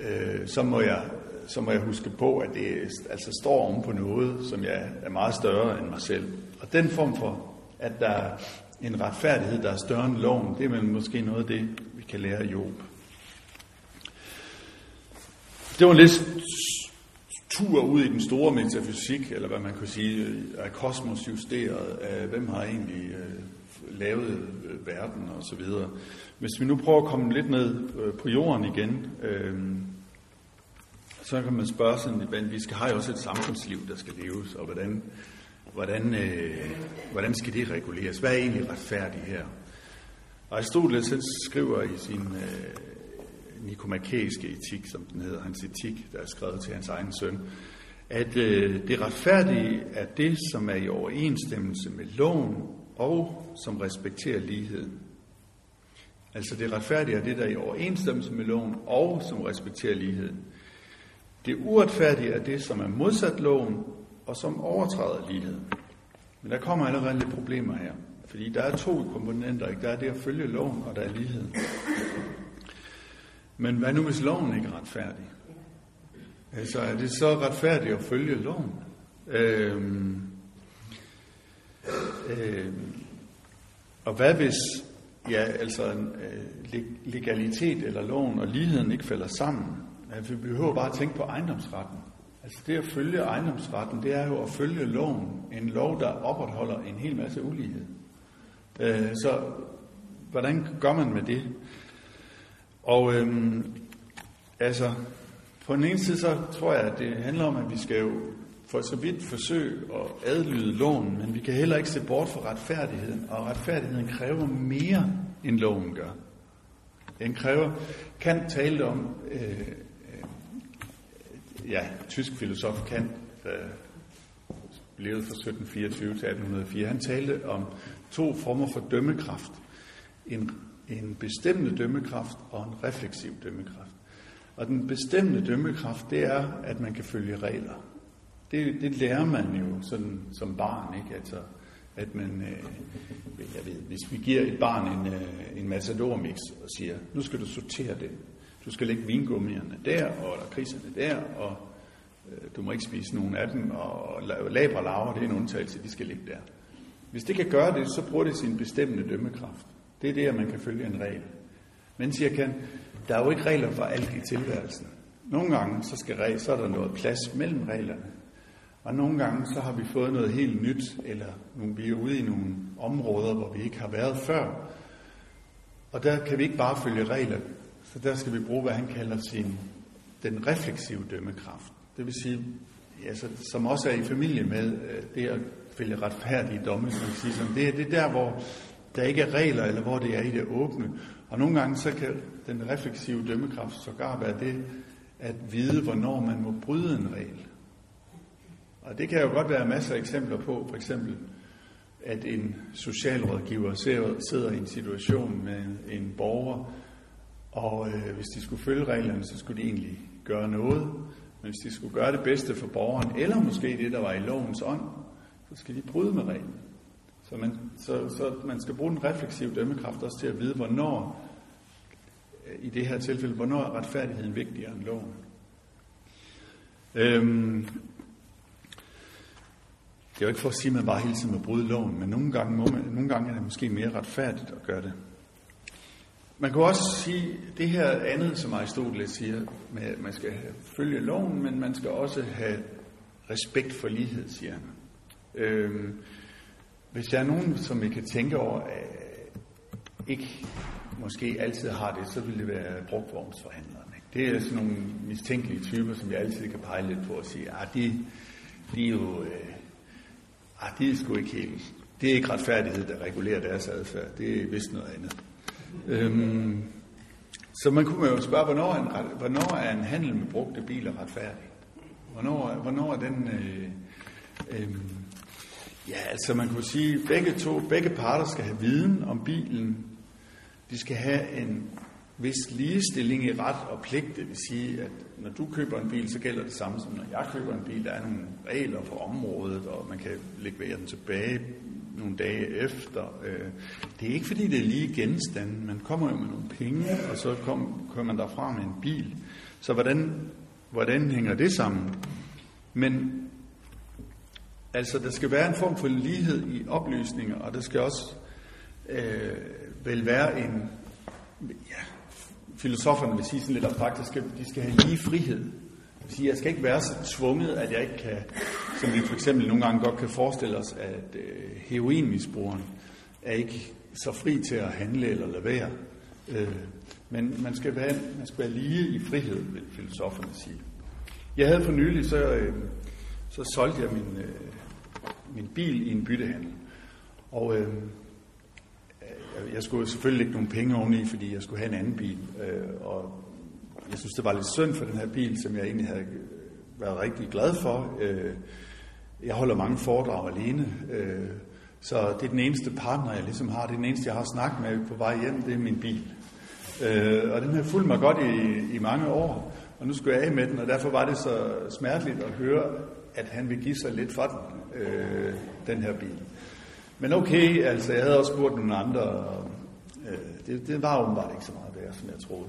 øh, så, må jeg, så må jeg huske på, at det altså står om på noget, som jeg er meget større end mig selv. Og den form for, at der er en retfærdighed, der er større end loven, det er måske noget af det, vi kan lære af Job. Det var en lidt tur ud i den store metafysik, eller hvad man kan sige, er kosmos justeret af, hvem har egentlig øh, lavet øh, verden og så videre. Hvis vi nu prøver at komme lidt ned øh, på jorden igen, øh, så kan man spørge sådan, vi skal har jo også et samfundsliv, der skal leves, og hvordan, hvordan, øh, hvordan skal det reguleres? Hvad er egentlig retfærdigt her? Aristoteles skriver i sin øh, nikomakæiske etik, som den hedder, hans etik, der er skrevet til hans egen søn, at øh, det retfærdige er det, som er i overensstemmelse med loven og som respekterer ligheden. Altså det retfærdige er det, der er i overensstemmelse med loven og som respekterer ligheden. Det uretfærdige er det, som er modsat loven og som overtræder ligheden. Men der kommer allerede lidt problemer her, fordi der er to komponenter. Ikke? Der er det at følge loven, og der er ligheden. Men hvad nu, hvis loven ikke er retfærdig? Altså, er det så retfærdigt at følge loven? Øhm, øhm, og hvad hvis ja, altså, øh, legalitet eller loven og ligheden ikke falder sammen? Altså, vi behøver bare at tænke på ejendomsretten. Altså det at følge ejendomsretten, det er jo at følge loven. En lov, der opretholder en hel masse ulighed. Øh, så hvordan gør man med det? Og øhm, altså, på den ene side, så tror jeg, at det handler om, at vi skal jo for så vidt forsøge at adlyde loven, men vi kan heller ikke se bort fra retfærdigheden, og retfærdigheden kræver mere, end loven gør. Den kræver, kan talte om, øh, øh, ja, tysk filosof Kant, der levede fra 1724 til 1804, han talte om to former for dømmekraft. En, en bestemmende dømmekraft og en refleksiv dømmekraft. Og den bestemmende dømmekraft, det er, at man kan følge regler. Det, det lærer man jo sådan, som barn, ikke? Altså, at man, øh, jeg ved, hvis vi giver et barn en, øh, en masse dormix og siger, nu skal du sortere det, du skal lægge vingummierne der, og kriserne der, og øh, du må ikke spise nogen af dem, og labre laver, det er en undtagelse, de skal ligge der. Hvis det kan gøre det, så bruger det sin bestemmende dømmekraft. Det er det, at man kan følge en regel. Men siger kan, der er jo ikke regler for alt i tilværelsen. Nogle gange så, skal, så er der noget plads mellem reglerne. Og nogle gange så har vi fået noget helt nyt, eller vi er ude i nogle områder, hvor vi ikke har været før. Og der kan vi ikke bare følge regler, så der skal vi bruge, hvad han kalder sin, den refleksive dømmekraft. Det vil sige, altså, som også er i familie med øh, det at følge retfærdige domme, som sige, som det, er, det er der, hvor der ikke er regler, eller hvor det er i det åbne. Og nogle gange så kan den refleksive dømmekraft sågar være det, at vide, hvornår man må bryde en regel. Og det kan jo godt være masser af eksempler på, for eksempel, at en socialrådgiver sidder i en situation med en borger, og øh, hvis de skulle følge reglerne, så skulle de egentlig gøre noget. Men hvis de skulle gøre det bedste for borgeren, eller måske det, der var i lovens ånd, så skal de bryde med reglen. Så man, så, så man skal bruge den refleksive dømmekraft også til at vide, hvornår, i det her tilfælde, hvornår er retfærdigheden vigtigere end loven. Øhm, det er jo ikke for at sige, at man bare hele tiden må bryde loven, men nogle gange, må man, nogle gange er det måske mere retfærdigt at gøre det. Man kan også sige det her andet, som Aristoteles siger, med at man skal følge loven, men man skal også have respekt for lighed, siger han. Øhm, hvis jeg er nogen, som vi kan tænke over, ikke måske altid har det, så vil det være brugtvognsforhandlerne. Det er sådan nogle mistænkelige typer, som jeg altid kan pege lidt på og sige, at de, de er jo, øh, ah, de er sgu ikke helt, det er ikke retfærdighed, der regulerer deres adfærd. Det er vist noget andet. Øhm, så man kunne jo spørge, hvornår er, en, hvornår er en handel med brugte biler retfærdig? Hvornår, hvornår er den... Øh, øh, ja, altså man kunne sige, begge to, begge parter skal have viden om bilen. De skal have en vis ligestilling i ret og pligt. Det vil sige, at når du køber en bil, så gælder det samme som når jeg køber en bil. Der er nogle regler for området, og man kan levere den tilbage nogle dage efter. Øh, det er ikke fordi, det er lige genstande. Man kommer jo med nogle penge, og så kom, kommer man derfra med en bil. Så hvordan, hvordan hænger det sammen? Men altså, der skal være en form for lighed i oplysninger, og der skal også øh, vel være en... Ja, filosoferne vil sige sådan lidt abstrakt, de skal, de skal have lige frihed sige, jeg skal ikke være så tvunget, at jeg ikke kan, som vi for eksempel nogle gange godt kan forestille os, at øh, heroinmisbrugeren er ikke så fri til at handle eller lade være. Øh, men man skal, være, man skal være lige i frihed, vil filosoferne sige. Jeg havde for nylig, så, øh, så solgte jeg min, øh, min bil i en byttehandel. Og øh, øh, jeg skulle selvfølgelig lægge nogle penge oveni, fordi jeg skulle have en anden bil. Øh, og jeg synes, det var lidt synd for den her bil, som jeg egentlig havde øh, været rigtig glad for. Øh, jeg holder mange foredrag alene, øh, så det er den eneste partner, jeg ligesom har. Det er den eneste, jeg har snakket med på vej hjem, det er min bil. Øh, og den har fulgt mig godt i, i mange år, og nu skulle jeg af med den, og derfor var det så smerteligt at høre, at han vil give sig lidt for den, øh, den her bil. Men okay, altså jeg havde også spurgt nogle andre, og, øh, det, det var åbenbart ikke så meget værd, som jeg troede.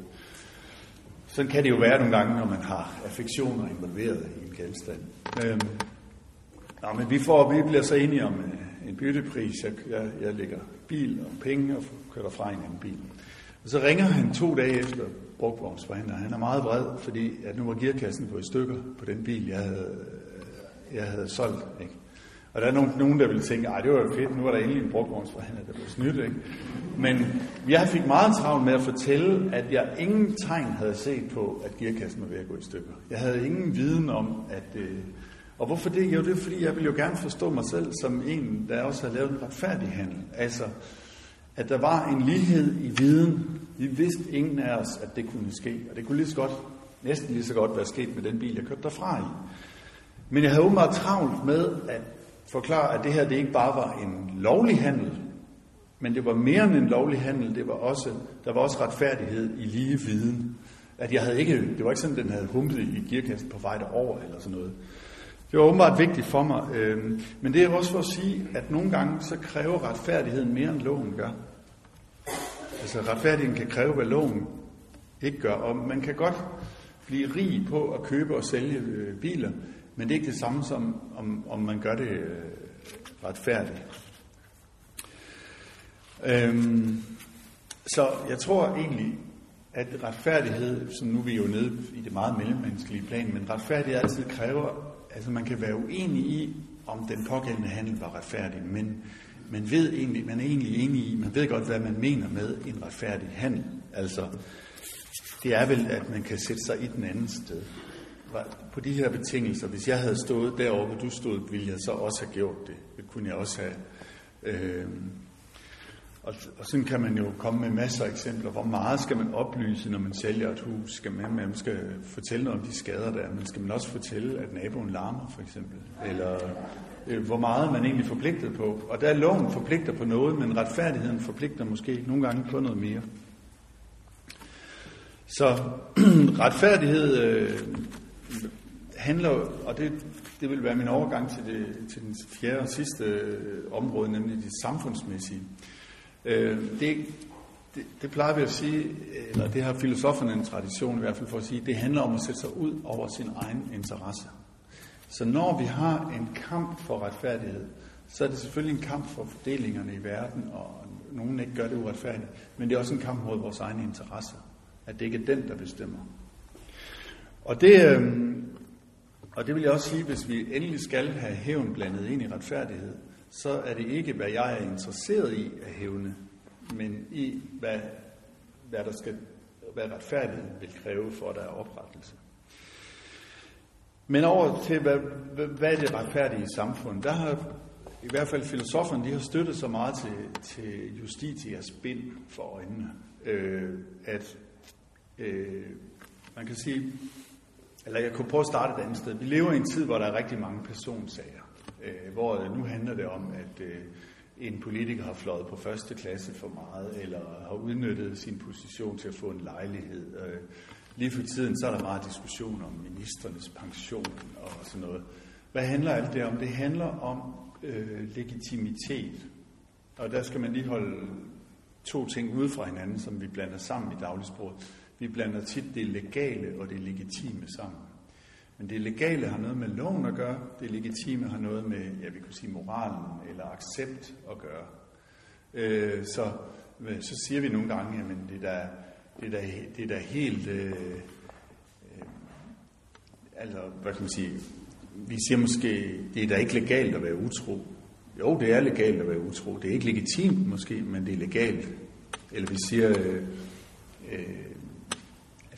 sådan kan det jo være nogle gange, når man har affektioner involveret i en genstand. Øh, nå, men vi, får, vi bliver så enige om øh, en byttepris. Jeg, jeg, jeg lægger bil og penge og kører fra en anden bil. Og så ringer han to dage efter brugtvognsforhandler. Han er meget vred, fordi at nu var gearkassen på i stykker på den bil, jeg havde, jeg havde solgt. Ikke? Og der er nogen, nogen der vil tænke, at det var jo fedt, nu er der endelig en brugvognsforhandler, der blev snydt. Ikke? Men jeg fik meget travlt med at fortælle, at jeg ingen tegn havde set på, at gearkassen var ved at gå i stykker. Jeg havde ingen viden om, at... Øh, og hvorfor det? Jo, det er fordi, jeg ville jo gerne forstå mig selv som en, der også har lavet en retfærdig handel. Altså, at der var en lighed i viden. Vi vidste ingen af os, at det kunne ske. Og det kunne lige så godt, næsten lige så godt være sket med den bil, jeg kørte derfra i. Men jeg havde åbenbart travlt med at forklare, at det her det ikke bare var en lovlig handel, men det var mere end en lovlig handel. Det var også, der var også retfærdighed i lige viden. At jeg havde ikke, det var ikke sådan, at den havde humpet i gearkassen på vej derover eller sådan noget. Det var åbenbart vigtigt for mig. Øhm, men det er også for at sige, at nogle gange så kræver retfærdigheden mere end loven gør. Altså retfærdigheden kan kræve, hvad loven ikke gør. Og man kan godt blive rig på at købe og sælge øh, biler, men det er ikke det samme som, om, om man gør det øh, retfærdigt. Øhm, så jeg tror egentlig, at retfærdighed, som nu er vi jo nede i det meget mellemmenneskelige plan, men retfærdighed altid kræver, altså man kan være uenig i, om den pågældende handel var retfærdig, men man, ved egentlig, man er egentlig enig i, man ved godt, hvad man mener med en retfærdig handel. Altså, det er vel, at man kan sætte sig i den anden sted. På de her betingelser, hvis jeg havde stået derovre, hvor du stod, ville jeg så også have gjort det. Det kunne jeg også have. Øh, og, og sådan kan man jo komme med masser af eksempler. Hvor meget skal man oplyse, når man sælger et hus? Skal man, man skal fortælle noget om de skader, der er, men skal man også fortælle, at naboen larmer, for eksempel? Eller øh, hvor meget man egentlig forpligtet på. Og der er loven forpligter på noget, men retfærdigheden forpligter måske nogle gange på noget mere. Så [clears throat] retfærdighed øh, handler, og det, det vil være min overgang til, det, til den fjerde og sidste øh, område, nemlig det samfundsmæssige. Øh, det, det, det plejer vi at sige, eller det har filosoferne en tradition i hvert fald for at sige, det handler om at sætte sig ud over sin egen interesse. Så når vi har en kamp for retfærdighed, så er det selvfølgelig en kamp for fordelingerne i verden, og nogen ikke gør det uretfærdigt, men det er også en kamp mod vores egne interesser, at det ikke er den, der bestemmer. Og det, øh, og det vil jeg også sige, hvis vi endelig skal have hævn blandet ind i retfærdighed, så er det ikke, hvad jeg er interesseret i at hævne, men i, hvad, hvad, der skal, hvad retfærdigheden vil kræve for, at der er oprettelse. Men over til, hvad, hvad er det retfærdige samfund? Der har i hvert fald filosoferne, de har støttet så meget til, til justitias bind for øjnene, øh, at øh, man kan sige, eller jeg kunne prøve at starte et andet sted. Vi lever i en tid, hvor der er rigtig mange personsager, øh, hvor nu handler det om, at øh, en politiker har fløjet på første klasse for meget, eller har udnyttet sin position til at få en lejlighed. Øh, Lige for tiden så er der meget diskussion om ministernes pension og sådan noget. Hvad handler alt det om? Det handler om øh, legitimitet. Og der skal man lige holde to ting ude fra hinanden, som vi blander sammen i dagligsproget. Vi blander tit det legale og det legitime sammen. Men det legale har noget med loven at gøre, det legitime har noget med, ja, vi kunne sige moralen eller accept at gøre. Øh, så, øh, så siger vi nogle gange, at det der det er det er helt... Øh, øh, altså, hvad kan man sige? Vi siger måske, det er da ikke legalt at være utro. Jo, det er legalt at være utro. Det er ikke legitimt måske, men det er legalt. Eller vi siger, øh, øh,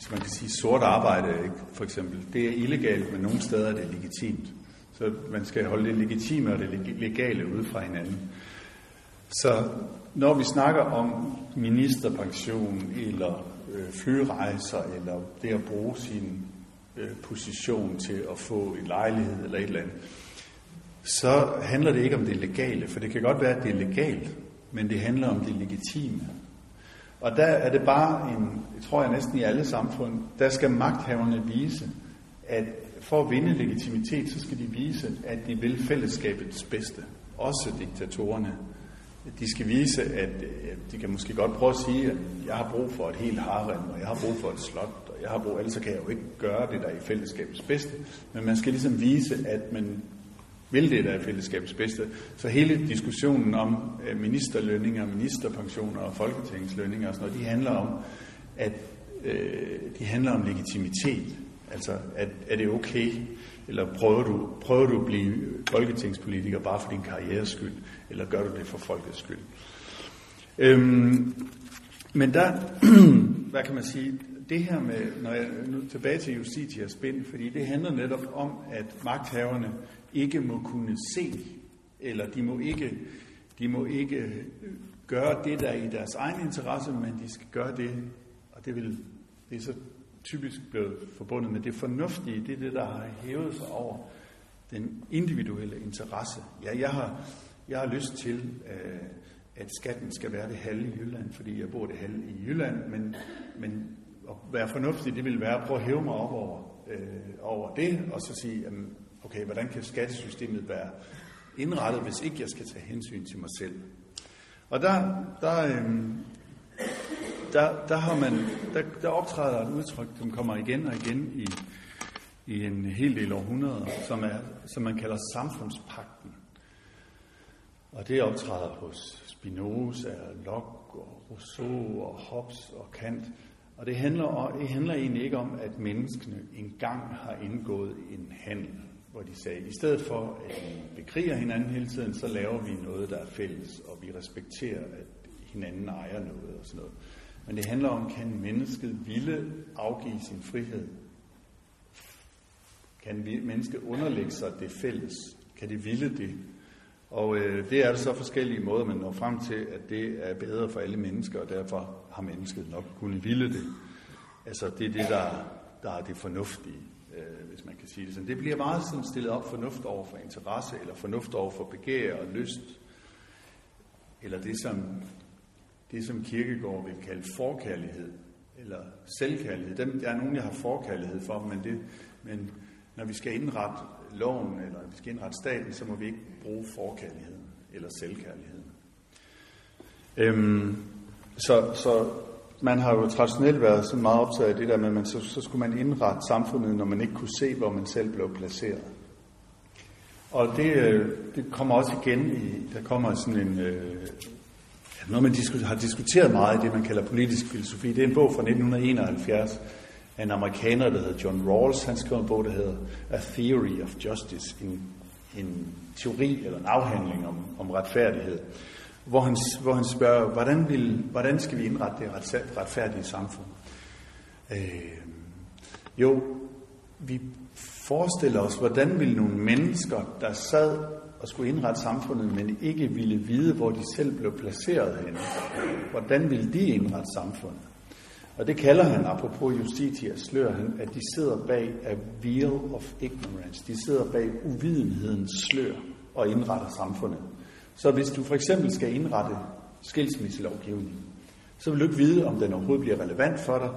altså man kan sige sort arbejde, ikke? for eksempel. Det er illegalt, men nogle steder er det legitimt. Så man skal holde det legitime og det legale ude fra hinanden. Så når vi snakker om ministerpension eller øh, flyrejser, eller det at bruge sin øh, position til at få en lejlighed eller et eller andet, så handler det ikke om det legale, for det kan godt være, at det er legalt, men det handler om det legitime. Og der er det bare en, jeg tror jeg næsten i alle samfund, der skal magthaverne vise, at for at vinde legitimitet, så skal de vise, at de vil fællesskabets bedste. Også diktatorerne de skal vise, at de kan måske godt prøve at sige, at jeg har brug for et helt harem, og jeg har brug for et slot, og jeg har brug, ellers kan jeg jo ikke gøre det, der er i fællesskabets bedste. Men man skal ligesom vise, at man vil det, der er fællesskabets bedste. Så hele diskussionen om øh, ministerlønninger, ministerpensioner og folketingslønninger og sådan noget, de handler om, at øh, de handler om legitimitet. Altså, at, er det okay, eller prøver du, prøver du at blive folketingspolitiker bare for din karrieres skyld, eller gør du det for folkets skyld? Øhm, men der, [clears throat] hvad kan man sige, det her med, når jeg nu tilbage til Justitia Spind, fordi det handler netop om, at magthaverne ikke må kunne se, eller de må ikke, de må ikke gøre det, der er i deres egen interesse, men de skal gøre det, og det, vil, det er så typisk blevet forbundet med det fornuftige, det er det, der har hævet sig over den individuelle interesse. Ja, jeg har, jeg har lyst til, øh, at skatten skal være det halve i Jylland, fordi jeg bor det halve i Jylland, men, men at være fornuftig, det vil være at prøve at hæve mig op over, øh, over det, og så sige, jamen, okay, hvordan kan skattesystemet være indrettet, hvis ikke jeg skal tage hensyn til mig selv? Og der, der, øhm, der, der, har man, der, der optræder et udtryk, som kommer igen og igen i, i en hel del århundreder, som, er, som man kalder samfundspakten. Og det optræder hos Spinoza, Locke, og Rousseau, og Hobbes og Kant. Og det handler, det handler egentlig ikke om, at menneskene engang har indgået en handel, hvor de sagde, at i stedet for at vi bekriger hinanden hele tiden, så laver vi noget, der er fælles, og vi respekterer, at hinanden ejer noget og sådan noget. Men det handler om, kan mennesket ville afgive sin frihed? Kan mennesket underlægge sig det fælles? Kan det ville det? Og øh, det er der så forskellige måder, man når frem til, at det er bedre for alle mennesker, og derfor har mennesket nok kunnet ville det. Altså det er det, der, der er det fornuftige, hvis man kan sige det sådan. Det bliver meget sådan stillet op fornuft over for interesse, eller fornuft over for begær og lyst, eller det som, det, som Kirkegaard vil kalde forkærlighed, eller selvkærlighed. Dem, der er nogen, jeg har forkærlighed for, men, det, men når vi skal indrette loven, eller vi skal indrette staten, så må vi ikke bruge forkærligheden eller selvkærligheden. Øhm, så, så man har jo traditionelt været så meget optaget af det der med, at man, så, så skulle man indrette samfundet, når man ikke kunne se, hvor man selv blev placeret. Og det, øh, det kommer også igen i, der kommer sådan en, øh, noget man har diskuteret meget i det, man kalder politisk filosofi. Det er en bog fra 1971, af en amerikaner, der hedder John Rawls. Han skrev en bog, der hedder A Theory of Justice, en, en teori eller en afhandling om, om retfærdighed, hvor han, hvor han spørger, hvordan, vil, hvordan skal vi indrette det retfærdige samfund? Øh, jo, vi forestiller os, hvordan ville nogle mennesker, der sad og skulle indrette samfundet, men ikke ville vide, hvor de selv blev placeret henne, hvordan ville de indrette samfundet? Og det kalder han, apropos Justitia, slør han, at de sidder bag a veil of ignorance. De sidder bag uvidenhedens slør og indretter samfundet. Så hvis du for eksempel skal indrette skilsmisselovgivning, så vil du ikke vide, om den overhovedet bliver relevant for dig,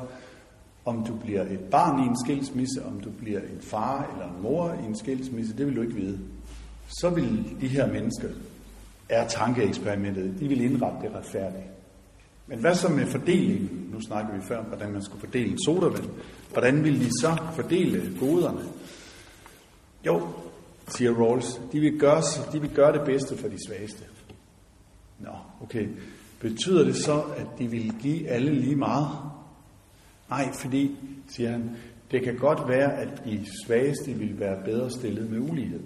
om du bliver et barn i en skilsmisse, om du bliver en far eller en mor i en skilsmisse, det vil du ikke vide. Så vil de her mennesker, er tankeeksperimentet, de vil indrette det retfærdigt. Men hvad så med fordelingen? Nu snakker vi før om, hvordan man skulle fordele en sodavand. Hvordan vil de så fordele goderne? Jo, siger Rawls, de vil, gøre, de vil gøre det bedste for de svageste. Nå, okay. Betyder det så, at de vil give alle lige meget? Nej, fordi, siger han, det kan godt være, at de svageste vil være bedre stillet med ulighed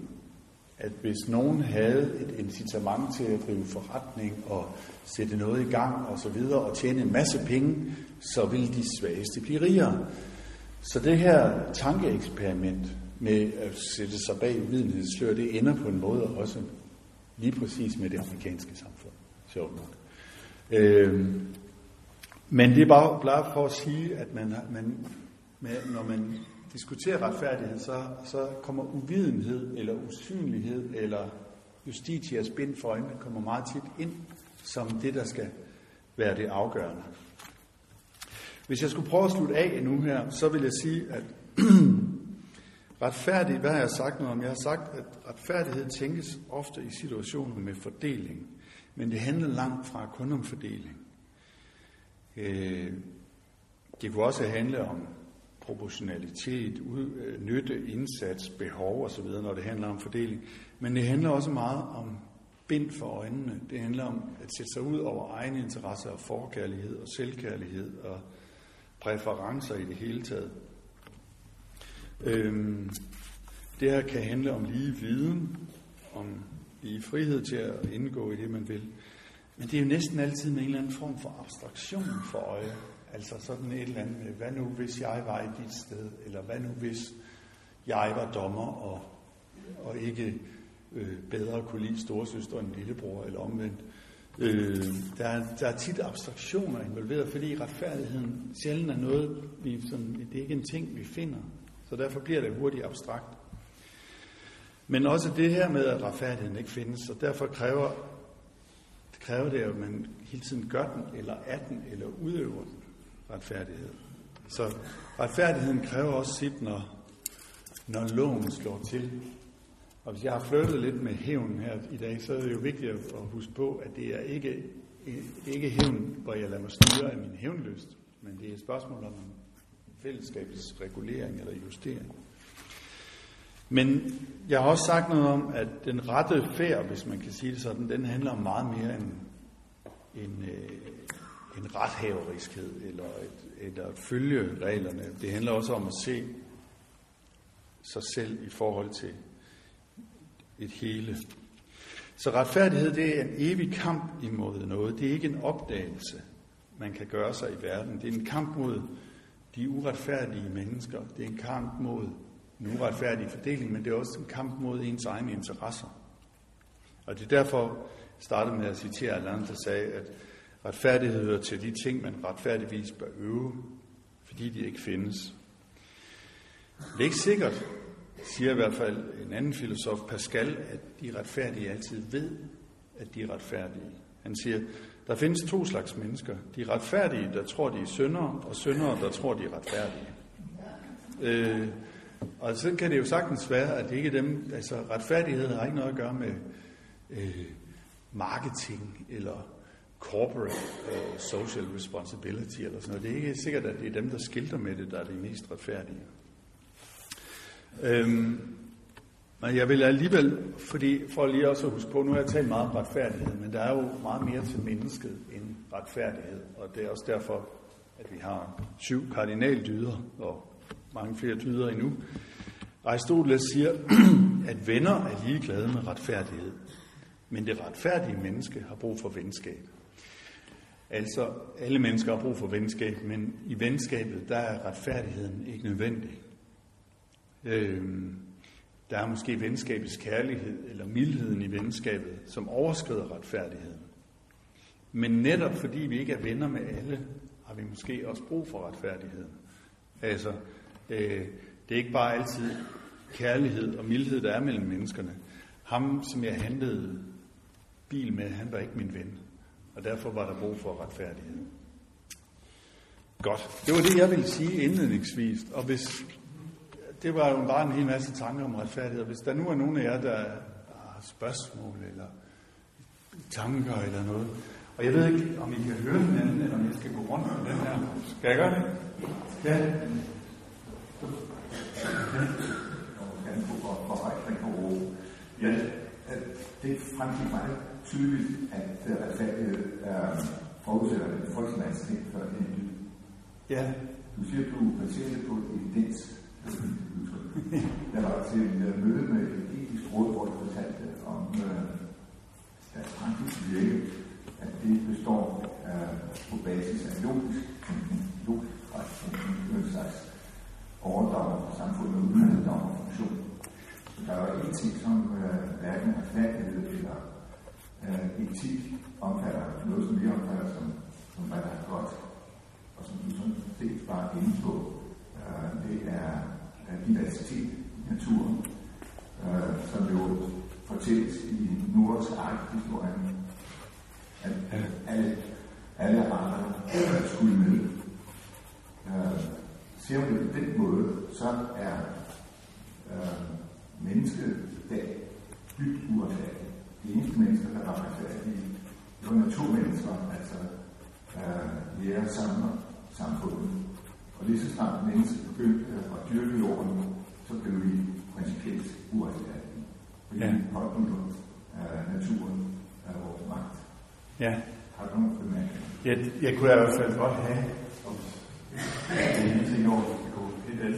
at hvis nogen havde et incitament til at drive forretning og sætte noget i gang og så videre og tjene en masse penge, så ville de svageste blive rigere. Så det her tankeeksperiment med at sætte sig bag uvidenhedsslør, det ender på en måde også lige præcis med det amerikanske samfund. Sjovt nok. Øh, men det er bare, bare for at sige, at man, man, når man diskuterer retfærdighed, så, så kommer uvidenhed eller usynlighed eller justitias bind for øjnene kommer meget tit ind som det, der skal være det afgørende. Hvis jeg skulle prøve at slutte af nu her, så vil jeg sige, at [clears throat] retfærdigt, hvad har jeg sagt noget om? Jeg har sagt, at retfærdighed tænkes ofte i situationer med fordeling, men det handler langt fra kun om fordeling. Øh, det kunne også handle om proportionalitet, ud, øh, nytte, indsats, behov osv., når det handler om fordeling. Men det handler også meget om bind for øjnene. Det handler om at sætte sig ud over egne interesser og forkærlighed og selvkærlighed og præferencer i det hele taget. Øhm, det her kan handle om lige viden, om lige frihed til at indgå i det, man vil. Men det er jo næsten altid med en eller anden form for abstraktion for øje. Altså sådan et eller andet med, hvad nu hvis jeg var i dit sted, eller hvad nu hvis jeg var dommer og, og ikke øh, bedre kunne lide storesøster end lillebror, eller omvendt. Øh, der, er, der er tit abstraktioner involveret, fordi retfærdigheden sjældent er noget, vi sådan, det er ikke en ting, vi finder. Så derfor bliver det hurtigt abstrakt. Men også det her med, at retfærdigheden ikke findes, og derfor kræver det, kræver det at man hele tiden gør den, eller er den, eller udøver den retfærdighed. Så retfærdigheden kræver også sit, når, når loven slår til. Og hvis jeg har flyttet lidt med hævn her i dag, så er det jo vigtigt at huske på, at det er ikke, ikke hævn, hvor jeg lader mig styre af min hævnlyst, men det er et spørgsmål om fællesskabets regulering eller justering. Men jeg har også sagt noget om, at den rette færd, hvis man kan sige det sådan, den handler om meget mere end en, øh, en rethaveriskhed eller, et, eller at følge reglerne. Det handler også om at se sig selv i forhold til et hele. Så retfærdighed, det er en evig kamp imod noget. Det er ikke en opdagelse, man kan gøre sig i verden. Det er en kamp mod de uretfærdige mennesker. Det er en kamp mod en uretfærdig fordeling, men det er også en kamp mod ens egne interesser. Og det er derfor, jeg startede med at citere Alain, der sagde, at retfærdighed hører til de ting, man retfærdigvis bør øve, fordi de ikke findes. Det er ikke sikkert, siger i hvert fald en anden filosof, Pascal, at de retfærdige altid ved, at de er retfærdige. Han siger, der findes to slags mennesker. De retfærdige, der tror, de er syndere, og syndere, der tror, de er retfærdige. Øh, og så kan det jo sagtens være, at det ikke er dem, altså retfærdighed har ikke noget at gøre med øh, marketing eller corporate uh, social responsibility eller sådan noget. Det er ikke sikkert, at det er dem, der skilter med det, der er de mest retfærdige. Øhm, men jeg vil alligevel, fordi for lige også at huske på, nu har jeg talt meget om retfærdighed, men der er jo meget mere til mennesket end retfærdighed, og det er også derfor, at vi har syv kardinaldyder og mange flere dyder endnu. Aristoteles siger, [clears throat] at venner er ligeglade med retfærdighed, men det retfærdige menneske har brug for venskab. Altså, alle mennesker har brug for venskab, men i venskabet, der er retfærdigheden ikke nødvendig. Øhm, der er måske venskabets kærlighed eller mildheden i venskabet, som overskrider retfærdigheden. Men netop fordi vi ikke er venner med alle, har vi måske også brug for retfærdigheden. Altså, øh, det er ikke bare altid kærlighed og mildhed, der er mellem menneskerne. Ham, som jeg handlede bil med, han var ikke min ven. Og derfor var der brug for retfærdighed. Godt. Det var det, jeg ville sige indledningsvis. Og hvis det var jo bare en hel masse tanker om retfærdighed. Hvis der nu er nogen af jer, der har spørgsmål eller tanker eller noget, og jeg ved ikke, om I kan høre hinanden, eller om jeg skal gå rundt med den her. Skal jeg gøre det? Ja. Ja, det fremgik meget tydeligt, at retfærdighed er forudsætter en folkesmagssigt for en dyd. Ja. Du siger, at du baserer det på evidens. [laughs] Jeg var til uh, møde med et etisk råd, hvor jeg fortalte om uh, deres praktiske virke, at det består uh, på basis af logisk, tænkning, logisk en slags overdrag fra samfundet uden funktion. Så der var en ting, som øh, hverken retfærdighed eller øh, etik omfatter noget, som vi omfatter som, som hvad der er godt, og som du sådan set bare inde på. Øh, det er diversitet i naturen, øh, som jo fortælles i Nords ark-historien, at, alle, alle arter skulle med. Øh, ser man det på den måde, så er øh, mennesket dag dybt uretfærdigt. De eneste mennesker, der var retfærdige, det var naturmennesker, altså øh, lærer samler samfundet. Og lige så snart mennesket begyndte at dyrke jorden, så blev vi principielt uretfærdige. Fordi Ja. vi pådutter af naturen af vores magt. Ja. Har du nogle bemærkninger? Jeg, jeg kunne i hvert fald godt have. Er.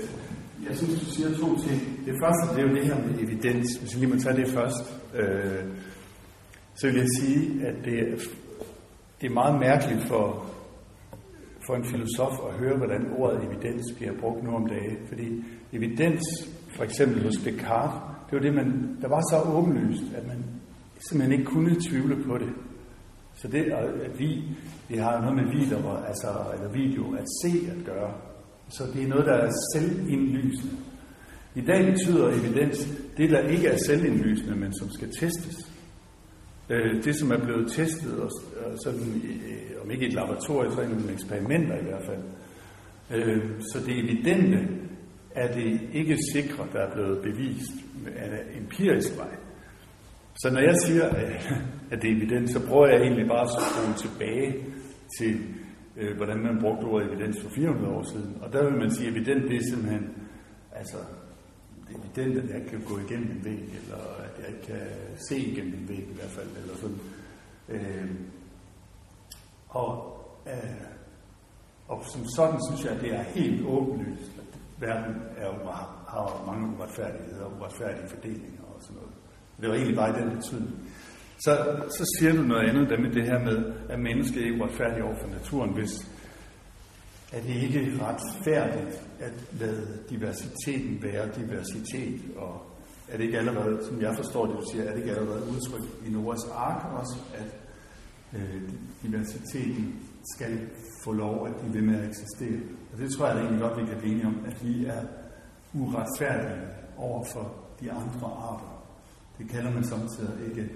Jeg synes, du siger to ting. Det første, det er jo det her med evidens. Hvis jeg lige må tage det først, øh, så vil jeg sige, at det det er meget mærkeligt for, for en filosof at høre, hvordan ordet evidens bliver brugt nu om dagen. Fordi evidens, for eksempel hos Descartes, det var det, man, der var så åbenlyst, at man simpelthen ikke kunne tvivle på det. Så det, at vi, vi har noget med video, altså, eller video at se at gøre. Så det er noget, der er selvindlysende. I dag betyder evidens det, der ikke er selvindlysende, men som skal testes. Øh, det, som er blevet testet, og sådan, øh, om ikke i et laboratorium, så i nogle eksperimenter i hvert fald. Øh, Så det evidente er det ikke sikre, der er blevet bevist af en empirisk vej. Så når jeg siger, at- at det er evidens, så prøver jeg egentlig bare at skrue tilbage til, øh, hvordan man brugte ordet evidens for 400 år siden. Og der vil man sige, at evident det er simpelthen, altså, det er evident, at jeg ikke kan gå igennem en væg, eller at jeg ikke kan se igennem en væg i hvert fald, eller sådan. Øh, og, øh, og som sådan synes jeg, at det er helt åbenlyst, at verden er, har, mange uretfærdigheder og uretfærdige fordelinger og sådan noget. Det var egentlig bare i den betydning. Så, så siger du noget andet, der med det her med, at mennesket er uretfærdigt over for naturen, hvis er det ikke retfærdigt at lade diversiteten være diversitet, og er det ikke allerede, som jeg forstår det, du siger, er det ikke allerede udtrykt i Noras ark også, at øh, diversiteten skal få lov at blive ved med at eksistere. Og det tror jeg da egentlig godt, vi kan blive enige om, at vi er uretfærdige over for de andre arter. Det kalder man samtidig ikke.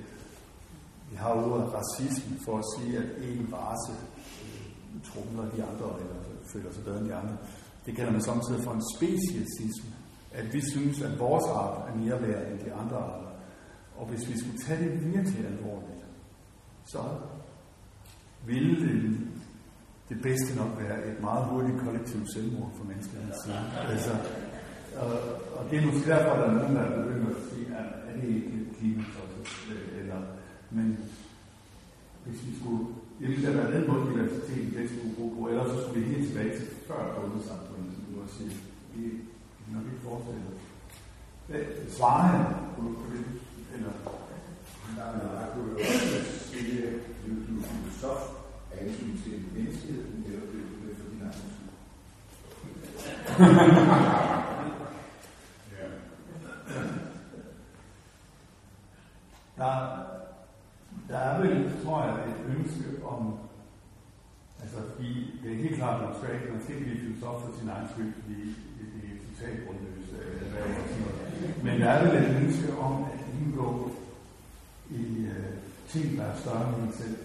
Vi har ordet racisme for at sige, at en race øh, trumler de andre, eller føler sig bedre end de andre. Det kalder man samtidig for en speciesisme. At vi synes, at vores art er mere værd end de andre arter. Og hvis vi skulle tage det virkelig alvorligt, så ville det, det bedste nok være et meget hurtigt kollektivt selvmord for menneskehedens side. Altså, og, og det er måske derfor, at der er nogen, der er begyndt at sige, at er det ikke klimatosset, øh, eller, men hvis vi skulle, det ville da være den måde, diversiteten det skulle bruge på, ellers så skulle vi helt tilbage til før bundesamfundet, som du også siger. Vi vi kan nok ikke forestille os. Svarer jeg på, det? Eller, Nej, men jeg kunne jo også sige, at du du filosof af hensyn til menneskeheden, eller det er det for din egen skyld. Der, der er vel, tror jeg, et ønske om, altså fordi det er helt klart, at man skal ikke, man skal ikke blive filosof for sin egen skyld, fordi det, det er totalt grundløst, eller hvad det. Men der er vel et ønske om at indgå i øh, ting, der er større end en selv.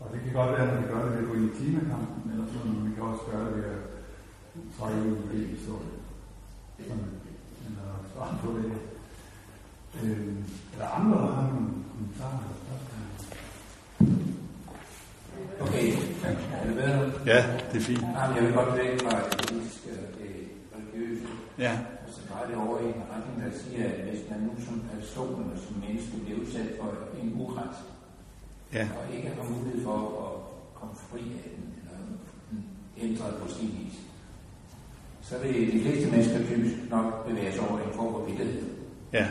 Og det kan godt være, at man gøre det ved at gå ind i klimakampen, eller sådan noget, men man kan også gøre det ved at træde ud i det historie. Sådan, eller svare på det. Øh, er der andre, der har nogle kommentarer? Okay, er det bedre? Ja, det er fint. Nej, men jeg vil godt væk fra det politiske og det religiøse, Ja, og så dreje det over i en retning, der siger, at hvis man nu som person eller som menneske bliver udsat for uret, ja, og ikke har mulighed for at komme fri af den, eller ændre på sin vis, så vil de fleste mennesker typisk nok bevæge sig over en form for bitterhed. ja,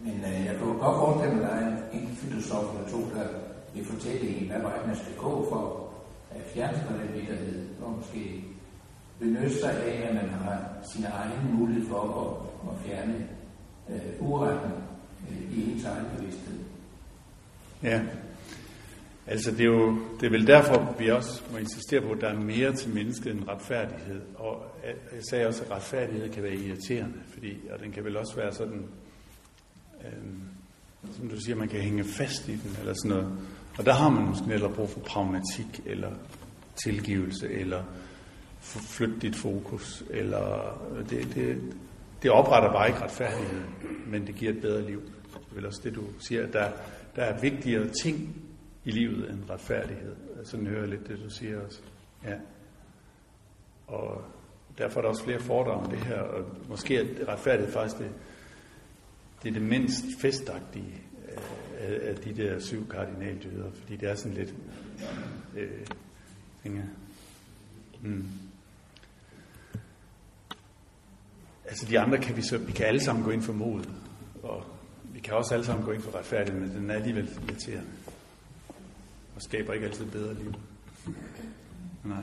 Men øh, jeg jo godt forestille mig, at der er en enkelt filosof eller to, der vil fortælle en, hvad vej man skal gå for at fjerne sig den bitterhed, og måske benytte sig af, at man har sin egen mulighed for at, at fjerne øh, uretten øh, i ens egen bevidsthed ja. Altså det er jo det er vel derfor, vi også må insistere på, at der er mere til mennesket end retfærdighed. Og øh, jeg sagde også, at retfærdighed kan være irriterende, fordi, og den kan vel også være sådan, øh, som du siger, man kan hænge fast i den, eller sådan noget. Og der har man måske netop brug for pragmatik, eller tilgivelse, eller f- flytte dit fokus, eller det, det, det opretter bare ikke retfærdighed, men det giver et bedre liv. Det er vel også det, du siger, at der, der er vigtigere ting i livet end retfærdighed. Altså, sådan hører jeg lidt det, du siger også. Ja. og derfor er der også flere fordrag om det her, og måske er retfærdighed faktisk det, det er det mindst festagtige øh, af, af de der syv kardinaldyder, fordi det er sådan lidt, øh, tænker, mm. Altså de andre kan vi så, vi kan alle sammen gå ind for mod, og kan også alle sammen gå ind for retfærdighed, men den er alligevel irriterende, og skaber ikke altid bedre liv. Nej.